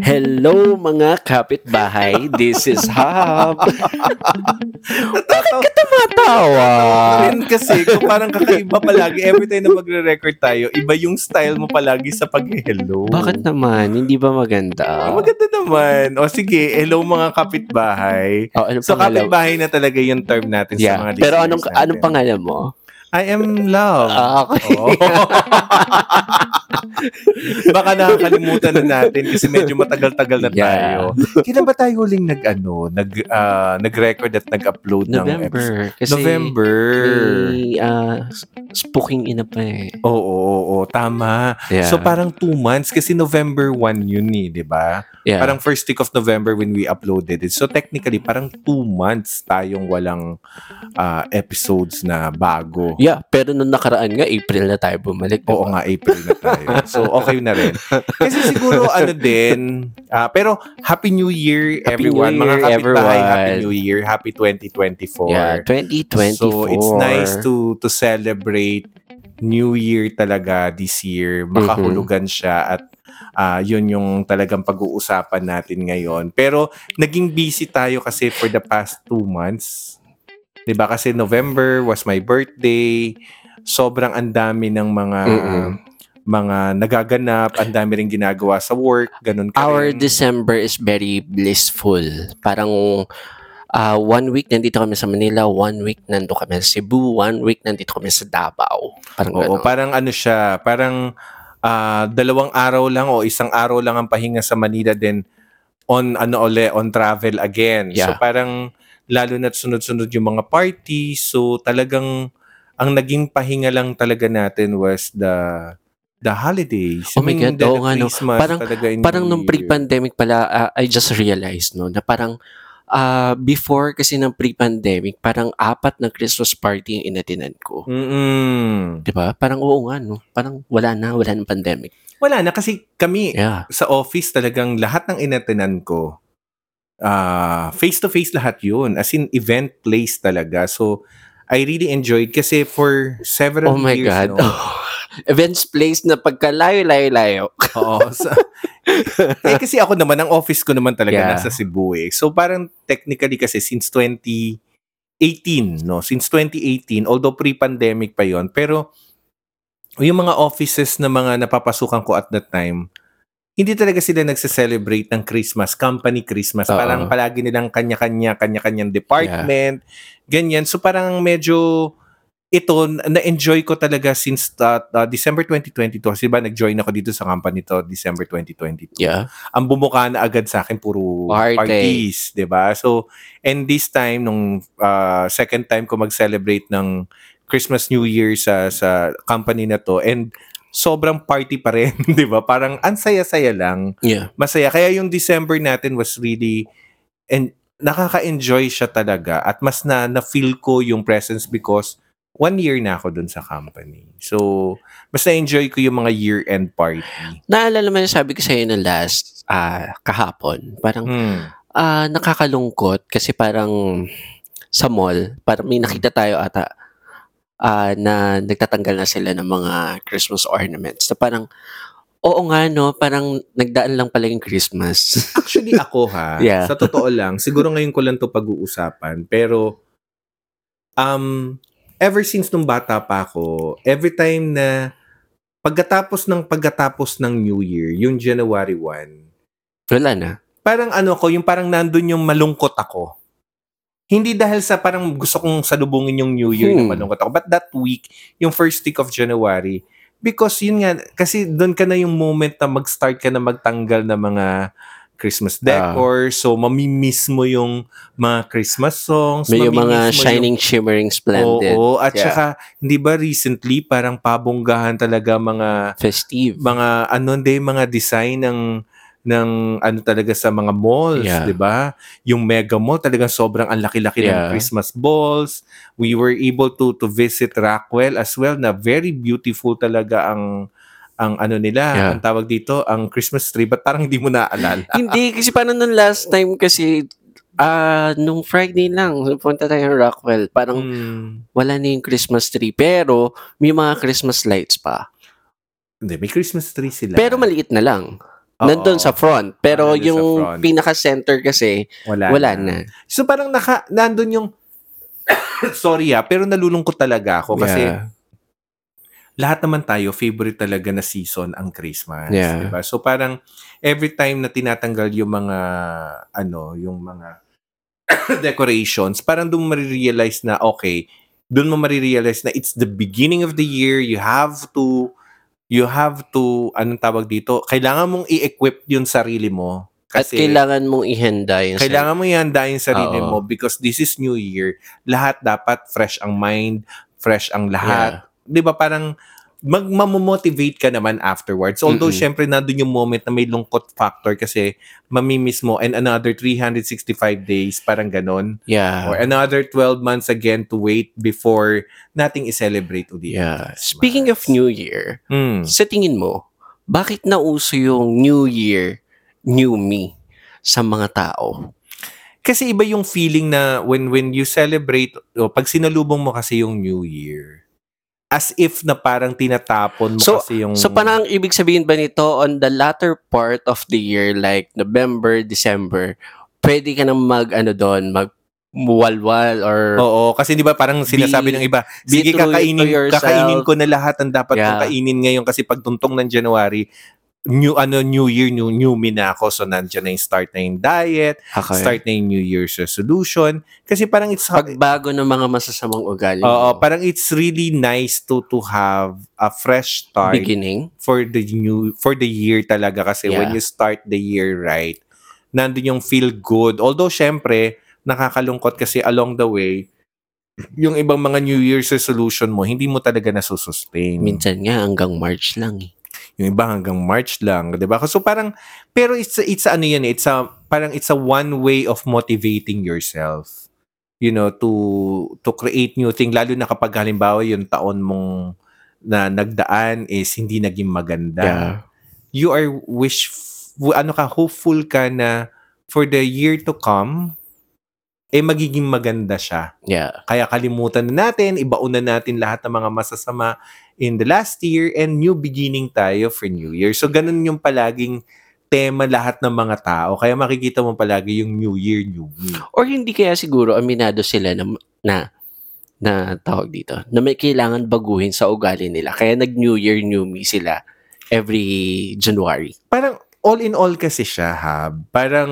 Hello mga kapitbahay, this is Hub. Bakit ka tumatawa? Rin kasi, kung parang kakaiba palagi, every time na magre-record tayo, iba yung style mo palagi sa pag-hello. Bakit naman? Hindi ba maganda? Ah, maganda naman. O sige, hello mga kapitbahay. Oh, ano So pangalan? kapitbahay na talaga yung term natin sa Yeah. mga Pero listeners anong natin. anong pangalan mo? I am love. Ah, okay. Oo. Baka nakakalimutan na natin kasi medyo matagal-tagal na Yeah. tayo. Kailan ba tayo huling nag ano, nag ah, nag-record at nag-upload ng episode? November. Kasi November. May ah, spooking ina pa eh. Oo, oo, oo, tama. Yeah. So parang two months kasi November 1 yun eh, di ba? yeah. Parang first week of November when we uploaded it. So technically, parang two months tayong walang ah, episodes na bago. Yeah, pero nung nakaraan nga, April na tayo bumalik. diba? Oo nga, April na tayo. So, okay na rin. Kasi siguro, ano din, ah, pero Happy New Year, Happy everyone. New Mga Year, kapitbahay, Happy. New Year. Happy 2024. Yeah, 2024. So, it's nice to to celebrate New Year talaga this year. Mm-hmm. Makahulugan siya at ah, yun yung talagang pag-uusapan natin ngayon. Pero, naging busy tayo kasi for the past two months. 'Di ba Kasi November was my birthday. Sobrang andami ng mga Mm-mm. Mga nagaganap, ang dami rin ginagawa sa work, ganun ka Our rin. December is very blissful. Parang ah, one week nandito kami sa Manila, one week nandito kami sa Cebu, one week nandito kami sa Davao. Parang Oo, ganun. parang ano siya, parang ah, dalawang araw lang o isang araw lang ang pahinga sa Manila then on ano ule, on travel again. So Yeah. parang lalo na't sunod-sunod yung mga party. So talagang ang naging pahinga lang talaga natin was the the holidays. Oh my God, oo nga, no. Parang- parang nung pre-pandemic pala, ah, I just realized, no, na parang ah, before kasi ng pre-pandemic, parang apat na Christmas party yung inatinan ko. Mm-mm. Di ba? Parang oo nga, no? Parang wala na, wala ng pandemic. Wala na kasi kami Yeah. sa office talagang lahat ng inatenan ko ah face to face lahat yun as in event place talaga so I really enjoyed kasi for several Oh my years God. no, Events place na pagkalayo-layo-layo. oo, sa- eh kasi ako naman ang office ko naman talaga Yeah. nasa Cebu eh so parang technically kasi since 2018 no since 2018 although pre-pandemic pa yon pero yung mga offices na mga napapasukan ko at that time hindi talaga sila nagse-celebrate ng Christmas, company Christmas. Oo. Parang palagi nilang kanya-kanya, kanya-kanyang department, ganyan. So parang medyo ito, na-enjoy ko talaga since uh, uh, December 2022. Kasi ba, nag-join ako dito sa company to December 2022. Yeah. Ang bumuka na agad sa akin, puro Party. parties, ba So, and this time, nung uh, second time ko mag-celebrate ng Christmas New Year sa sa company na to, and sobrang party pa rin, 'di ba? Parang ang saya-saya lang Yeah. masaya. Kaya yung December natin was really and nakaka-enjoy siya talaga at mas na na-feel ko yung presence because one year na ako dun sa company. So, mas na-enjoy ko yung mga year-end party. Naalala mo yung sabi ko sa'yo na last ah, kahapon. Parang Hmm. ah, nakakalungkot kasi parang sa mall, parang may nakita tayo ata ah, na nagtatanggal na sila ng mga Christmas ornaments. Na parang, oo nga no, parang nagdaan lang pala yung Christmas. Actually, ako ha, Yeah. sa totoo lang, siguro ngayon ko lang to pag-uusapan, pero um, ever since nung bata pa ako, every time na pagkatapos ng pagkatapos ng New Year, yung January 1, Wala na. parang ano ko, yung parang nandun yung malungkot ako. Hindi dahil sa parang gusto kong salubungin yung New Year Hmm. na malungkot ako. But that week, yung first week of January, because yun nga, kasi doon ka na yung moment na mag-start ka na magtanggal ng mga Christmas decor. so, mamimiss mo yung mga Christmas songs. May yung mga shining, shimmering, splendid, Oo, at Yeah. saka, hindi ba recently, parang pabonggahan talaga mga festive. mga ano hindi mga design ng ng ano talaga sa mga malls, Yeah. 'di ba? Yung Mega Mall talagang sobrang ang laki-laki ng Yeah. Christmas balls. We were able to to visit Rockwell as well na very beautiful talaga ang ang ano nila, Yeah. ang tawag dito, ang Christmas tree, but parang hindi mo naaalala. Hindi, kasi paano nung last time kasi Ah, nung Friday lang, punta tayong Rockwell. Parang Hmm. wala na yung Christmas tree, pero may mga Christmas lights pa. Hindi, may Christmas tree sila. Pero maliit na lang. Oo. Nandun sa front. Pero Ah, nandun yung front. pinaka-center kasi, wala, wala na. So parang naka, nandun yung, sorry ah, pero nalulungkot talaga ako kasi Yeah. Lahat naman tayo, favorite talaga na season ang Christmas. Yeah. Diba? So parang every time na tinatanggal yung mga, ano, yung mga decorations, parang doon marirealize na, okay, doon mo marirealize na it's the beginning of the year, you have to, you have to, anong tawag dito, kailangan mong i-equip yung sarili mo. At kailangan mong ihanda yung Kailangan mo ihanda yung sarili Oo. mo because this is New Year. Lahat dapat fresh ang mind, fresh ang lahat. 'Di ba parang mag mamomotivate ka naman afterwards. Although Mm-mm. syempre nandun yung moment na may lungkot factor kasi mamimiss mo and another 365 days, parang ganon. Yeah. Or another 12 months again to wait before nating i-celebrate ulit. Yeah. Christmas. Speaking of New Year, Mm. sa tingin mo, bakit nauso yung New Year, New Me sa mga tao? Kasi iba yung feeling na when when you celebrate, o pag sinalubong mo kasi yung New Year, as if na parang tinatapon mo So- kasi yung... So, parang ang ibig sabihin ba nito, on the latter part of the year, like November, December, pwede ka nang mag, ano doon, mag muwalwal or Oo, kasi di ba parang sinasabi Be- ng iba, sige kakainin, yourself." kakainin ko na lahat ang dapat kong Yeah. kainin ngayon kasi pagtuntong ng January, new ano new year new new me na ako so nandiyan na yung start na yung diet Okay. start na yung new year's resolution kasi parang it's pagbago ng mga masasamang ugali Oo, mo. parang it's really nice to to have a fresh start beginning. for the new for the year talaga kasi Yeah. when you start the year right nandun yung feel good although syempre nakakalungkot kasi along the way yung ibang mga New Year's resolution mo hindi mo talaga nasusustain Minsan nga hanggang March lang eh. Yung iba hanggang March lang 'di ba? So parang pero it's a, it's a, ano yan eh, it's a parang it's a one way of motivating yourself you know to to create new thing. Lalo na kapag halimbawa yung taon mong na nagdaan is hindi naging maganda. Yeah. you are wish ano ka hopeful ka na for the year to come eh magiging maganda siya. Yeah. Kaya kalimutan na natin, ibaon na natin lahat ng mga masasama in the last year and new beginning tayo for new year. So ganun yung palaging tema lahat ng mga tao. Kaya makikita mo palagi yung new year, new me. Or hindi kaya siguro aminado sila na na na tawag dito, na may kailangan baguhin sa ugali nila. Kaya nag New Year, New Me sila every January. parang all in all kasi siya ha. Parang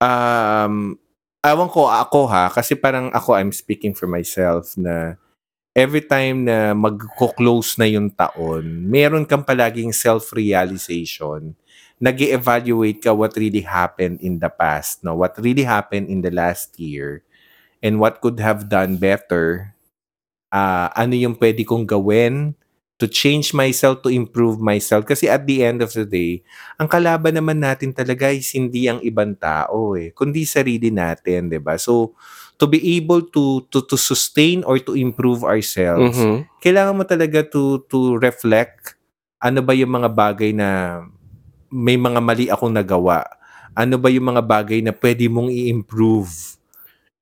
um awan ko ako ha kasi parang ako I'm speaking for myself na every time na magko-close na yung taon, meron kang palaging self-realization. nag evaluate ka what really happened in the past, no? What really happened in the last year and what could have done better. Ah, ano yung pwede kong gawin to change myself, to improve myself. Kasi at the end of the day, ang kalaban naman natin talaga is hindi ang ibang tao eh, kundi sarili natin, 'di ba? So to be able to to to sustain or to improve ourselves, Mhm. kailangan mo talaga to to reflect ano ba yung mga bagay na may mga mali akong nagawa. Ano ba yung mga bagay na pwede mong i-improve?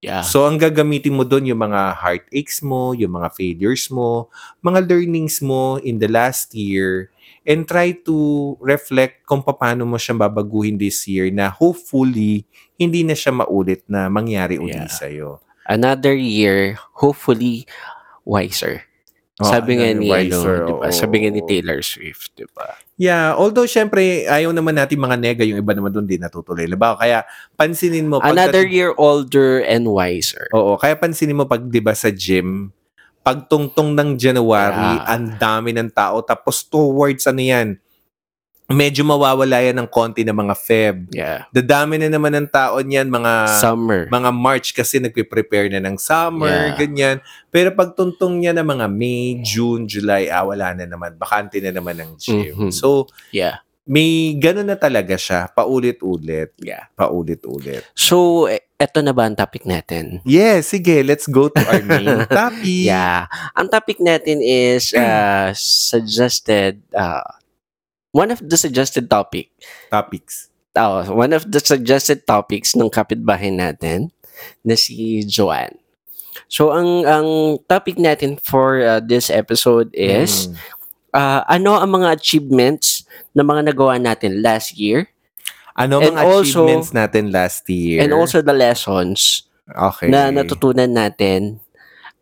Yeah. So, ang gagamitin mo doon yung mga heartaches mo, yung mga failures mo, mga learnings mo in the last year, and try to reflect kung paano mo siya babaguhin this year na hopefully, hindi na siya maulit na mangyari uli Yeah. sa'yo. Another year, hopefully wiser. Oh, Sabi nga ni ano, 'di ba? oo. Sabi nga ni Taylor Swift, 'di ba? Yeah, although syempre, ayaw naman natin mga nega, yung iba naman doon din natutuloy. Diba? Kaya pansinin mo. pagka- Another year older and wiser. Oo, kaya pansinin mo pag 'di ba sa gym, pagtungtong ng January, Yeah. ang dami ng tao tapos towards ano 'yan, medyo mawawala yan ng konti ng mga Feb. Yeah. Dadami na naman ng tao niyan, mga Summer. mga March kasi nagpe-prepare na ng summer, Yeah. ganyan. Pero pagtuntong niya ng mga May, June, July, ah, wala na naman. Bakante na naman ng gym. Mhm. So, Yeah. may ganun na talaga siya, paulit-ulit, Yeah. paulit-ulit. So, e- eto na ba ang topic natin? Yes, sige, let's go to our main topic. Yeah. Ang topic natin is uh, suggested uh, one of the suggested topic Topics. oh, one of the suggested topics ng kapitbahay natin na si Joanne. So ang ang topic natin for uh, this episode is Mm. uh, ano ang mga achievements na mga nagawa natin last year Ano And mga also- achievements natin last year? and also the lessons okay. na natutunan natin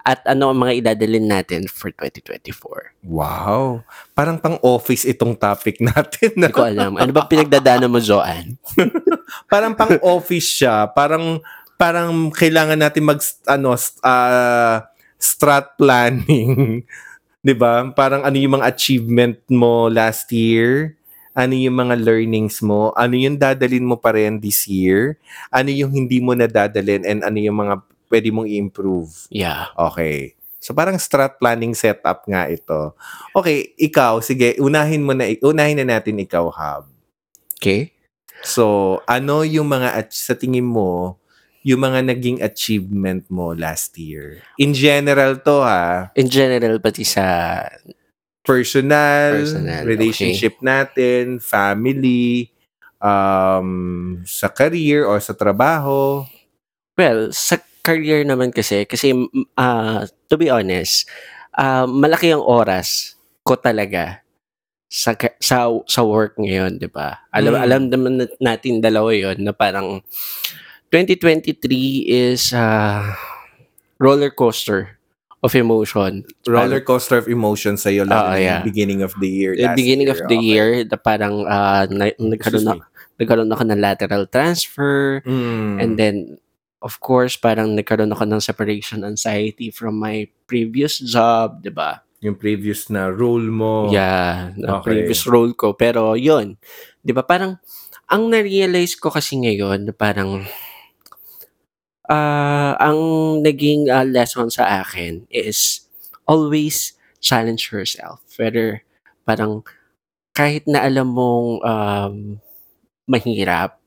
at ano ang mga idadalin natin for 2024. Wow. Parang pang-office itong topic natin. Hindi ko alam. Ano ba pinagdadaanan mo, Joanne? parang pang-office siya. Parang parang kailangan natin mag ano ah, strat planning. 'Di ba? Parang ano yung mga achievement mo last year? Ano yung mga learnings mo? Ano yung dadalin mo pa rin this year? Ano yung hindi mo na dadalin and ano yung mga pwede mong i-improve? Yeah. Okay. So parang strat planning setup nga ito. Okay, ikaw sige, unahin mo na unahin na natin ikaw, Hab. Okay? So, ano yung mga at sa tingin mo yung mga naging achievement mo last year? In general to ha, In general, pati sa... personal, Personal, relationship natin, family, um, sa career or sa trabaho. Well, sa career naman kasi, kasi ah, to be honest, ah, malaki ang oras ko talaga sa sa sa work ngayon, 'di ba? Alam Mm. alam naman nat- natin dalawa 'yon na parang 2023 is ah, roller coaster of emotion. Roller coaster of emotions sa'yo lalo Ah, na yeah. beginning of the year. The beginning of the Okay. year, na parang ah, na, nagkaroon, na, nagkaroon ako ng lateral transfer. Mm. And then, of course, parang nagkaroon ako ng separation anxiety from my previous job, di ba? yung previous na role mo. Yeah, na Okay. previous role ko. Pero yun, di ba? Parang, ang na-realize ko kasi ngayon, parang, ah ang naging ah, lesson sa akin is always challenge yourself. Whether parang kahit na alam mong um, mahirap,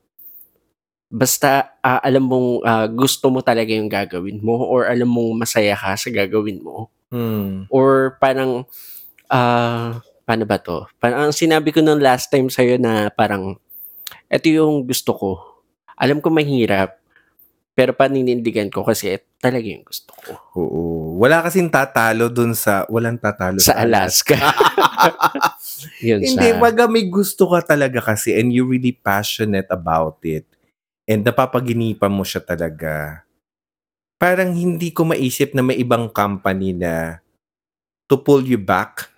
basta ah, alam mong ah, gusto mo talaga yung gagawin mo or alam mong masaya ka sa gagawin mo Mm. or parang ah paano ba to? Parang ang sinabi ko nung last time sa'yo na parang ito yung gusto ko. Alam ko mahirap pero paninindigan ko kasi ito talaga yung gusto ko. Oo. Wala kasing tatalo dun sa, walang tatalo Sa Alaska. Yun Hindi, sa... pag may gusto ka talaga kasi and you're really passionate about it and napapaginipan mo siya talaga, parang hindi ko maisip na may ibang company na to pull you back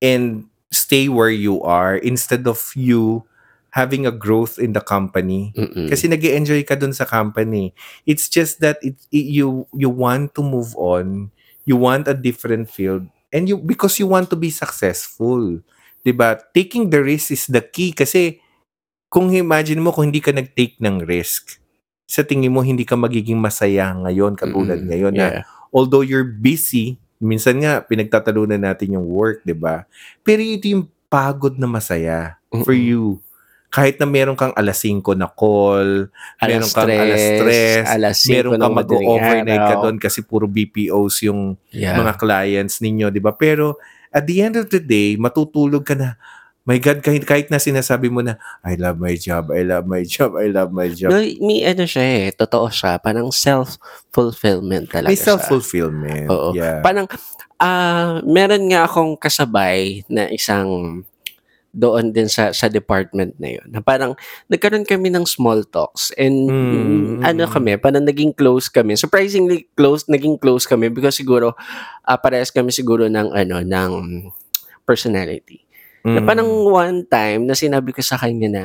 and stay where you are instead of you having a growth in the company. Mm-mm. Kasi nag enjoy ka dun sa company. It's just that it, it- you you want to move on. You want a different field. And you because you want to be successful. 'Di ba? Taking the risk is the key kasi kung imagine mo kung hindi ka nag-take ng risk, sa tingin mo hindi ka magiging masaya ngayon katulad Mm-mm. ngayon na Yeah. although you're busy, minsan nga pinagtatalunan natin yung work, 'di ba? Pero ito yung pagod na masaya for Mm-mm. you. Kahit na meron kang alas 5 na call, meron Alas kang alas stress, alas 5 meron ng kang mag-overnight ka doon kasi puro BPOs yung Yeah. mga clients ninyo, 'di ba? Pero at the end of the day, matutulog ka na. My God, kahit, kahit na sinasabi mo na, I love my job, I love my job, I love my job. No, may ano siya eh, totoo siya. Parang self-fulfillment talaga May siya. self-fulfillment. Oo. Yeah. Parang, ah, meron nga akong kasabay na isang doon din sa sa department na yun. Na parang nagkaroon kami ng small talks and Mm, ano kami, parang naging close kami. Surprisingly close, naging close kami because siguro ah, parehas kami siguro ng ano ng personality. Na Mm. parang one time na sinabi ko sa kanya na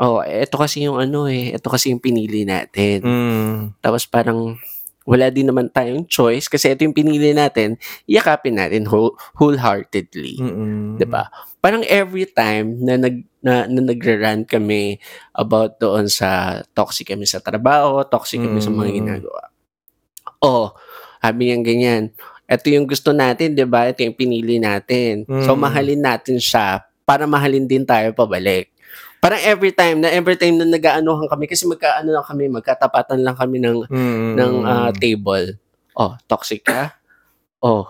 Oh, eto kasi yung ano eh, eto kasi yung pinili natin. Mm. Tapos parang wala din naman tayong choice kasi ito yung pinili natin, yakapin natin whole, wholeheartedly. Mm-mm. 'Di ba? Parang every time na nag na, na nagra-rant kami about doon sa toxic kami sa trabaho, toxic kami sa mga Mm. ginagawa. Oh, sabi niya ganyan. Ito yung gusto natin, 'di ba? Ito yung pinili natin. So Mm. mahalin natin siya para mahalin din tayo pabalik. Parang every time na every time na nag-aanuhan kami kasi magkaano lang kami, magkatapatan lang kami ng Mm. ng ah, table. Oh, toxic ka? Oh,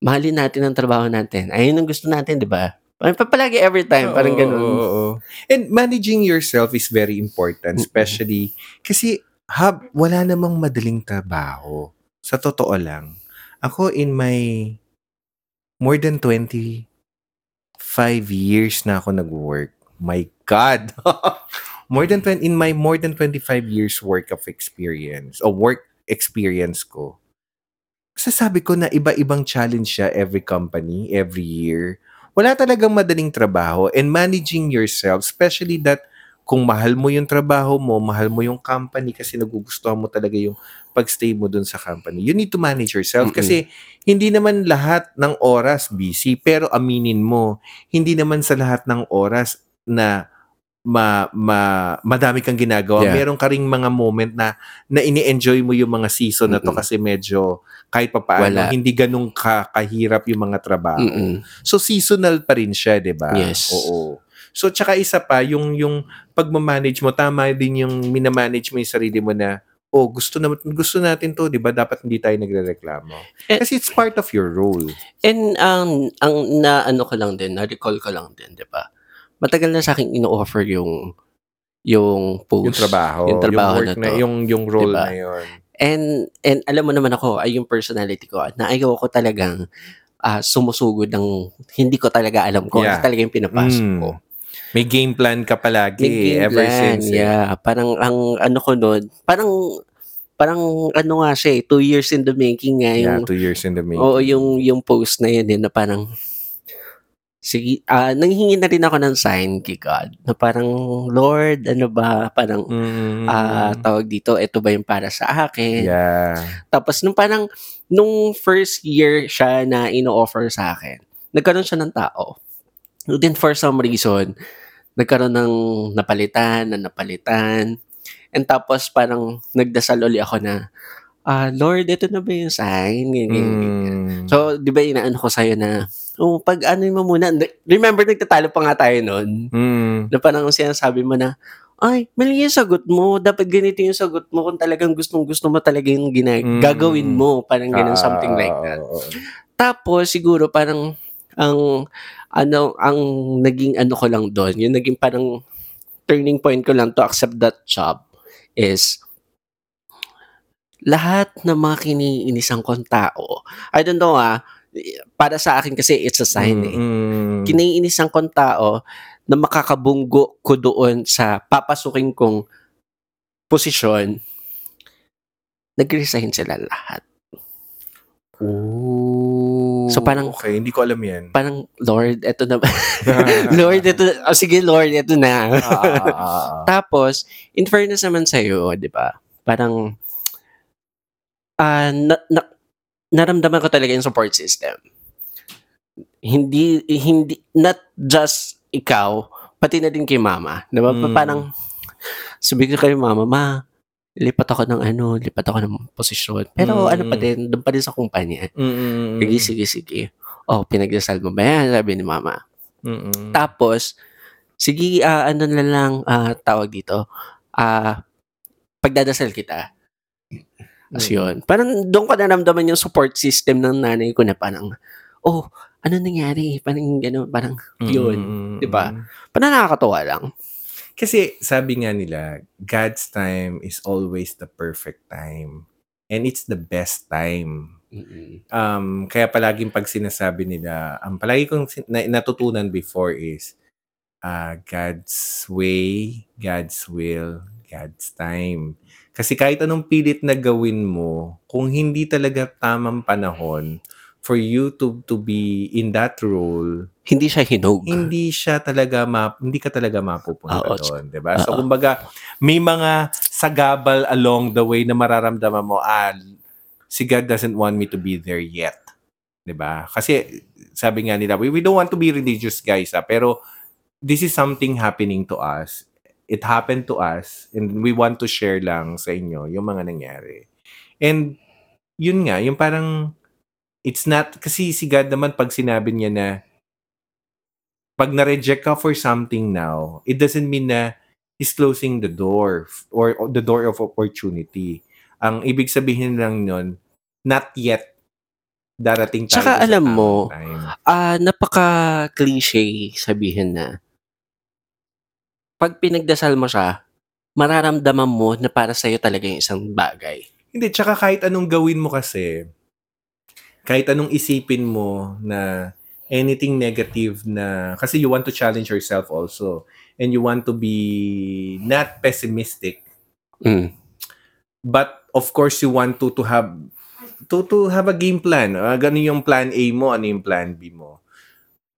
mahalin natin ang trabaho natin. Ayun ang gusto natin, 'di ba? Palagi every time, parang Oo, gano'n. oo, oo. And managing yourself is very important, especially kasi hab wala namang madaling trabaho. Sa totoo lang. Ako in my more than 25 years na ako nag-work. My God! more than 20, in my more than 25 years work of experience, o work experience ko, sasabi ko na iba-ibang challenge siya every company, every year wala talagang madaling trabaho and managing yourself, especially that kung mahal mo yung trabaho mo, mahal mo yung company kasi nagugustuhan mo talaga yung pagstay mo dun sa company. You need to manage yourself Mm-mm. kasi hindi naman lahat ng oras busy, pero aminin mo, hindi naman sa lahat ng oras na ma, ma, madami kang ginagawa. Yeah. Meron ka ring mga moment na, na ini-enjoy mo yung mga season na to Mm-mm. kasi medyo kahit pa paano, Wala. hindi ganun ka, kahirap yung mga trabaho. Mm-mm. So seasonal pa rin siya, 'di ba? Yes. Oo. So tsaka isa pa yung yung pagma-manage mo tama din yung minamanage mo yung sarili mo na oh gusto na gusto natin to 'di ba dapat hindi tayo nagrereklamo Eh- kasi it's part of your role And ang ang na ano ko lang din, na-recall ko lang din, 'di ba? Matagal na sa akin ino-offer yung yung post. yung trabaho Yung trabaho work na to. yung yung role Diba? na yun And and alam mo naman ako, ay yung personality ko, na ayaw ko talagang ah, sumusugod ng hindi ko talaga alam ko. Yeah. Ano talaga yung pinapasok Mm. ko. May game plan ka palagi May game ever plan, since eh. yeah. Parang ang ano ko nun, parang parang ano nga siya eh, two years in the making nga yeah yung two years in the making Oo, yung yung post na yun, eh, na parang sige, ah nanghingi na rin ako ng sign kay God na parang Lord, ano ba, parang Mm. ah tawag dito, ito ba yung para sa akin? yeah Tapos nung parang nung first year siya na ino-offer sa akin, nagkaroon siya ng tao. Then for some reason, nagkaroon ng napalitan, na napalitan. And tapos parang nagdasal uli ako na, ah Lord, ito na ba yung sign? Ganyan, ganyan, ganyan. Mm. So, di ba inaano ko sa'yo na, oh, pag ano mo muna, remember nagtatalo pa nga tayo noon, Mm. na parang sinasabi mo na, ay, mali yung sagot mo, dapat ganito yung sagot mo kung talagang gustong gusto mo talaga yung gina- Mm. gagawin mo, parang ganun, something like Ah, that. Tapos, siguro parang, ang, ano, ang naging ano ko lang doon, yung naging parang turning point ko lang to accept that job is, lahat ng mga kiniinisan kong tao, I don't know ah, para sa akin kasi it's a sign eh. Mm. Kiniinisan kong tao na makakabunggo ko doon sa papasukin kong posisyon, nag-resign sila lahat. Oh. So, parang- okay, hindi ko alam 'yan. Parang, Lord, eto na ba? Lord, eto na. Oh, sige, Lord, eto na. Ah, ah, ah. Tapos, in fairness naman sa'yo, di ba? Parang, ah na, na, naramdaman ko talaga yung support system. Hindi, hindi, not just ikaw, pati na din kay mama. Di ba? Mm. Parang, sabi ko kay mama, ma, lipat ako ng ano, lipat ako ng posisyon. Pero Mm. ano pa din, doon pa din sa kumpanya. Mm, Sige, sige, sige. Oh, pinagdasal mo ba yan? Sabi ni mama. mm, Tapos, sige, ah, ano na lang ah, tawag dito, ah, pagdadasal kita. As Mm. yun. Parang doon ko naramdaman yung support system ng nanay ko na parang, oh, ano nangyari? Parang gano'n, parang yun. mm, di ba? parang nakakatawa lang. Kasi sabi nga nila, God's time is always the perfect time. And it's the best time. Um, kaya palaging pag sinasabi nila, ang palagi kong sin- na, natutunan before is, ah God's way, God's will, God's time. Kasi kahit anong pilit na gawin mo, kung hindi talaga tamang panahon for you to to be in that role, Hindi siya hinog. hindi siya talaga ma, hindi ka talaga mapupunta Oo. doon, 'di ba? So Oo. kumbaga may mga sagabal along the way na mararamdaman mo, ah, si God doesn't want me to be there yet. 'Di ba? Kasi sabi nga nila, we, we don't want to be religious guys, ah, pero this is something happening to us. It happened to us and we want to share lang sa inyo yung mga nangyari. And yun nga, yung parang it's not kasi si God naman pag sinabi niya na pag na-reject ka for something now, it doesn't mean na he's closing the door or the door of opportunity. Ang ibig sabihin lang nun, not yet darating tayo Tsaka alam mo, ah, napaka-cliche sabihin na 'pag pinagdasal mo siya, mararamdaman mo na para sa'yo talaga yung isang bagay. Hindi, tsaka kahit anong gawin mo kasi, kahit anong isipin mo na anything negative na kasi you want to challenge yourself also and you want to be not pessimistic Hmm. but of course you want to to have to to have a game plan. Uh, ganun yung plan A mo, ano yung plan B mo.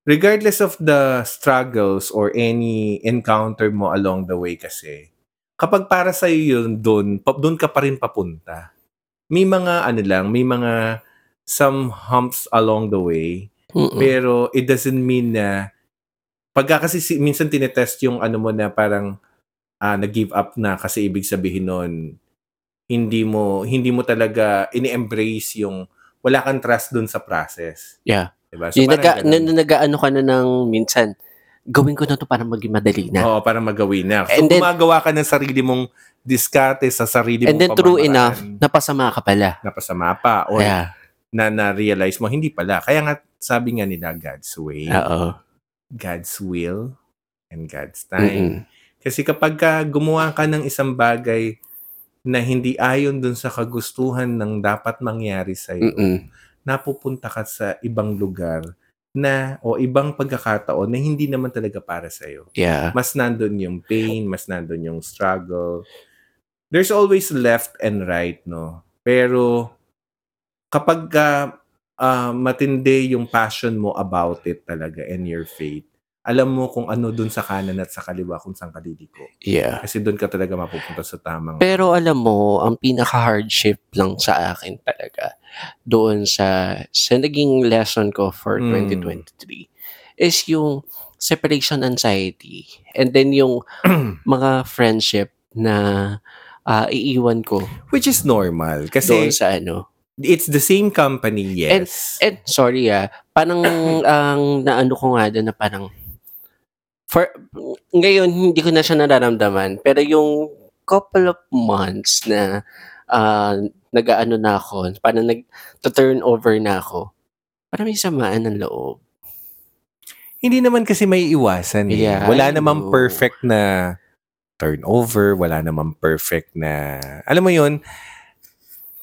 Regardless of the struggles or any encounter mo along the way kasi, kapag para sa yun doon, doon ka pa rin papunta. May mga ano lang, may mga some humps along the way, Mm. pero it doesn't mean na pagka kasi si- minsan tinetest yung ano mo na parang ah, nag-give up na kasi ibig sabihin nun hindi mo hindi mo talaga ini-embrace yung wala kang trust dun sa process. Yeah. Diba? So, Yung naga, na, ganun. na, nag-ano ka na ng minsan, gawin ko na to para maging madali na. Oo, para magawin na. So, And then- gumagawa ka ng sarili mong diskarte sa sarili And mong then true enough, napasama ka pala. napasama pa or Yeah. Na na-realize mo hindi pala. Kaya nga sabi nga nila God's way, Oo. God's will, and God's time. Mm-mm. Kasi kapag ka gumawa ka ng isang bagay na hindi ayon dun sa kagustuhan ng dapat mangyari sa iyo, Mm-mm. napupunta ka sa ibang lugar na o ibang pagkakataon na hindi naman talaga para sa iyo. Yeah. Mas nandun yung pain, mas nandun yung struggle. There's always left and right, no? Pero kapag ka, ah, matindi yung passion mo about it talaga and your faith, alam mo kung ano dun sa kanan at sa kaliwa kung saan ka liliko. Yeah. Kasi doon ka talaga mapupunta sa tamang... Pero alam mo, ang pinaka-hardship lang sa akin talaga doon sa sa naging lesson ko for Mm. 2023 is yung separation anxiety and then yung mga friendship na ah, iiwan ko Which is normal. doon Kasi sa ano. It's the same company, yes. And sorry ah, parang ang naano ko nga doon na parang for ngayon hindi ko na siya nararamdaman pero yung couple of months na ah, nag-aano na ako, parang nag-turn over na ako. Parang may samaan ng loob. Hindi naman kasi may iwasan eh. Yeah, wala namang perfect na turnover, wala namang perfect na alam mo 'yun.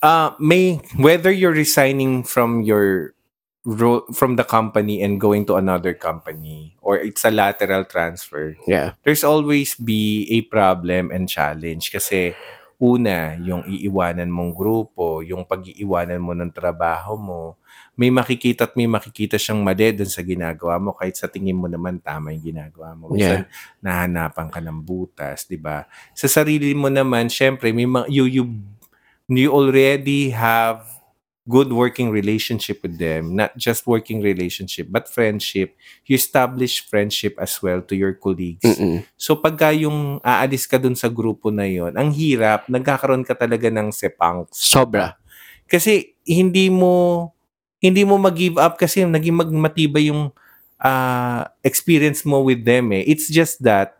Uh, may whether you're resigning from your ro- from the company and going to another company or it's a lateral transfer, Yeah. there's always be a problem and challenge kasi una, yung iiwanan mong grupo, yung pag-iiwanan mo ng trabaho mo, may makikita at may makikita siyang mali dun sa ginagawa mo kahit sa tingin mo naman tama yung ginagawa mo. Minsan, nahanapan ka ng butas, di ba? Sa sarili mo naman, syempre, may mga, you, you, you already have good working relationship with them. Not just working relationship, but friendship. You establish friendship as well to your colleagues. Mm-mm. So pagka yung aalis ka dun sa grupo na yon, ang hirap, nagkakaroon ka talaga ng sepangs. Sobra. Kasi hindi mo hindi mo mag-give up kasi naging magmatibay yung ah, experience mo with them eh. It's just that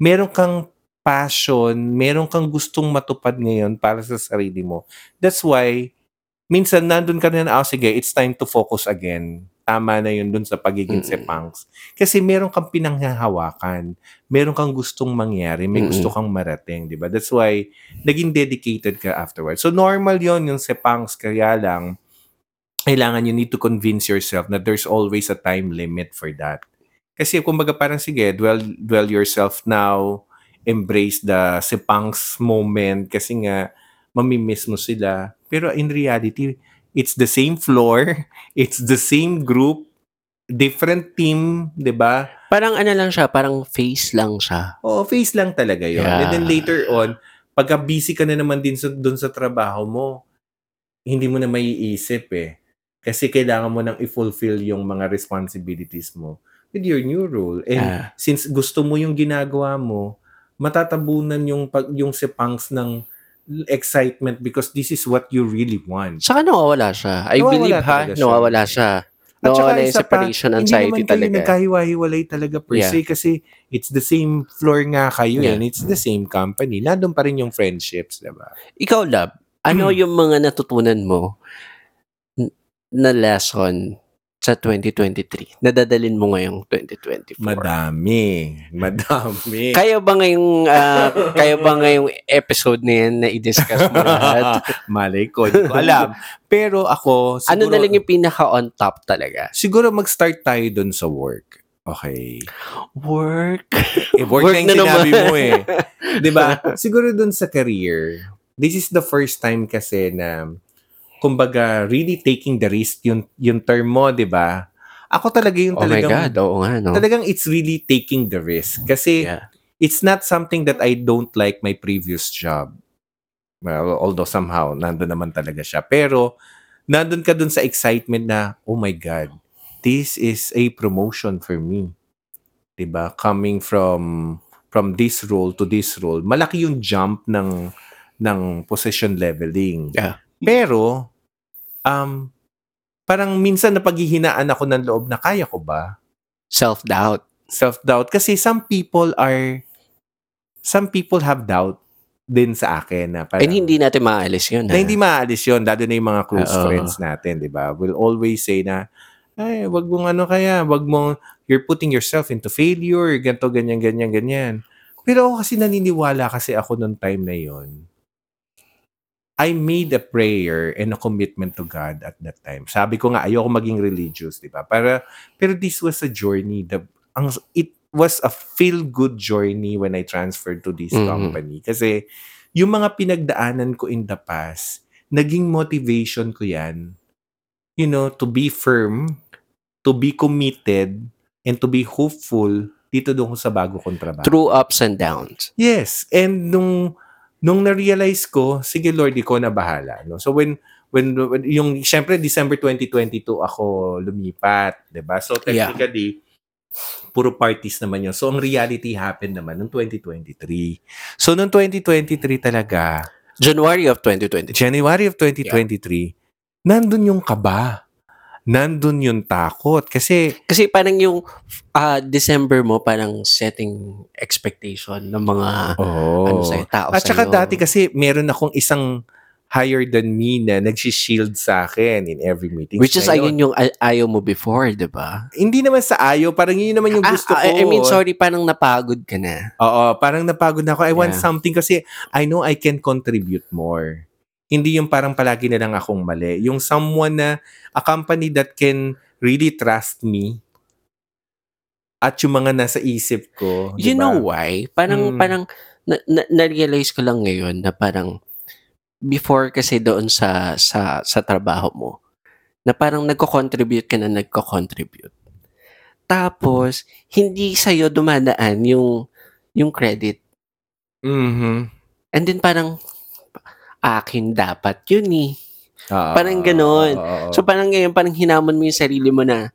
meron kang passion, meron kang gustong matupad ngayon para sa sarili mo. That's why minsan nandun ka na, ah, sige, it's time to focus again. Tama na yun dun sa pagiging Mm-mm. sepangs. Kasi meron kang pinanghahawakan. Meron kang gustong mangyari. May Mm-mm. gusto kang marating, di ba? That's why naging dedicated ka afterwards. So normal yon yung sepangs. Kaya lang, kailangan you need to convince yourself that there's always a time limit for that. Kasi kumbaga parang sige, dwell, dwell yourself now, embrace the sepangs moment kasi nga mamimiss mo sila. Pero in reality, it's the same floor, it's the same group, different team, 'di ba? Parang ano lang siya, parang face lang siya. Oo, face lang talaga 'yon. Yeah. And then later on, pagka busy ka na naman din sa doon sa trabaho mo, hindi mo na maiisip eh. Kasi kailangan mo nang i-fulfill yung mga responsibilities mo with your new role. And Yeah. since gusto mo yung ginagawa mo, matatabunan yung pag yung sepangs ng excitement because this is what you really want. Saka nawawala siya. I Nawawala believe ha, talaga siya. nawawala siya. At Nawawala yung isa pa, separation Hindi anxiety naman kayo talaga. nagkahiwa-hiwalay talaga per Yeah. se kasi it's the same floor nga kayo Yeah. and it's the same company. Nandun pa rin yung friendships, diba? Ikaw, Lab, ano Hmm. yung mga natutunan mo na lesson sa 2023 na dadalhin mo ngayong 2024? Madami, madami. Kaya ba ngayong, ah, kaya ba ngayong episode na yan na i-discuss mo lahat? Malay ko, hindi ko alam. Pero ako, siguro, Ano na lang yung pinaka on top talaga? siguro mag-start tayo dun sa work. Okay. Work. Eh, work, Work na yung na naman. sinabi mo eh. 'Di ba? Siguro dun sa career, this is the first time kasi na kumbaga really taking the risk yung yung term mo, 'di ba? Ako talaga yung Oh my talagang God, oo nga, no? talagang it's really taking the risk kasi Yeah. it's not something that I don't like my previous job. Well, although somehow nandun naman talaga siya. Pero nandun ka dun sa excitement na, oh my God, this is a promotion for me. 'Di ba? Coming from from this role to this role, malaki yung jump ng ng position leveling. Yeah. Pero um parang minsan napaghihinaan ako ng loob na kaya ko ba? Self-doubt. self-doubt kasi some people are some people have doubt din sa akin na parang And hindi natin maalis yun. na ha? hindi maalis yun lalo na yung mga close Oo. friends natin di ba will always say na ay wag mong ano kaya wag mong you're putting yourself into failure ganto ganyan ganyan ganyan pero ako kasi naniniwala kasi ako nung time na yon I made a prayer and a commitment to God at that time. Sabi ko nga, ayoko maging religious, di ba? Para, pero this was a journey. The, ang, it was a feel-good journey when I transferred to this Mhm. company. Kasi yung mga pinagdaanan ko in the past, naging motivation ko yan, you know, to be firm, to be committed, and to be hopeful dito doon sa bago kong trabaho. Through ups and downs. Yes, and nung nung na-realize ko, sige Lord, ikaw na bahala, no. So when when, when yung syempre December 2022 ako lumipat, ba? So Yeah. technically puro parties naman yun. So ang reality happened naman noong 2023. So noong 2023 talaga, January of 2020. January of 2023, nandun yung kaba. Nandun yung takot kasi Kasi parang yung ah, December mo, parang setting expectation ng mga oh, ano sa'yo, tao At saka sa'yo. dati kasi meron akong isang higher than me na nagsishield sa akin in every meeting. Which is ayun yung ay- ayaw mo before, di ba? Hindi naman sa ayaw, parang yun naman yung Ah, gusto ah, ko. I mean, sorry, parang napagod ka na. Oo, parang napagod na ako. I want Yeah. something kasi I know I can contribute more. Hindi yung parang palagi na lang akong mali. Yung someone na, a company that can really trust me at yung mga nasa isip ko. You di ba? know why? Parang, Mm. parang, na, na, na-realize ko lang ngayon na parang, before kasi doon sa, sa, sa trabaho mo, na parang nagko-contribute ka na nagko-contribute. Tapos, hindi sa'yo dumadaan yung, yung credit. Mhm. And then parang, akin dapat yun eh. Oo, Parang oo, oo. So parang ngayon, parang hinamon mo yung sarili mo na,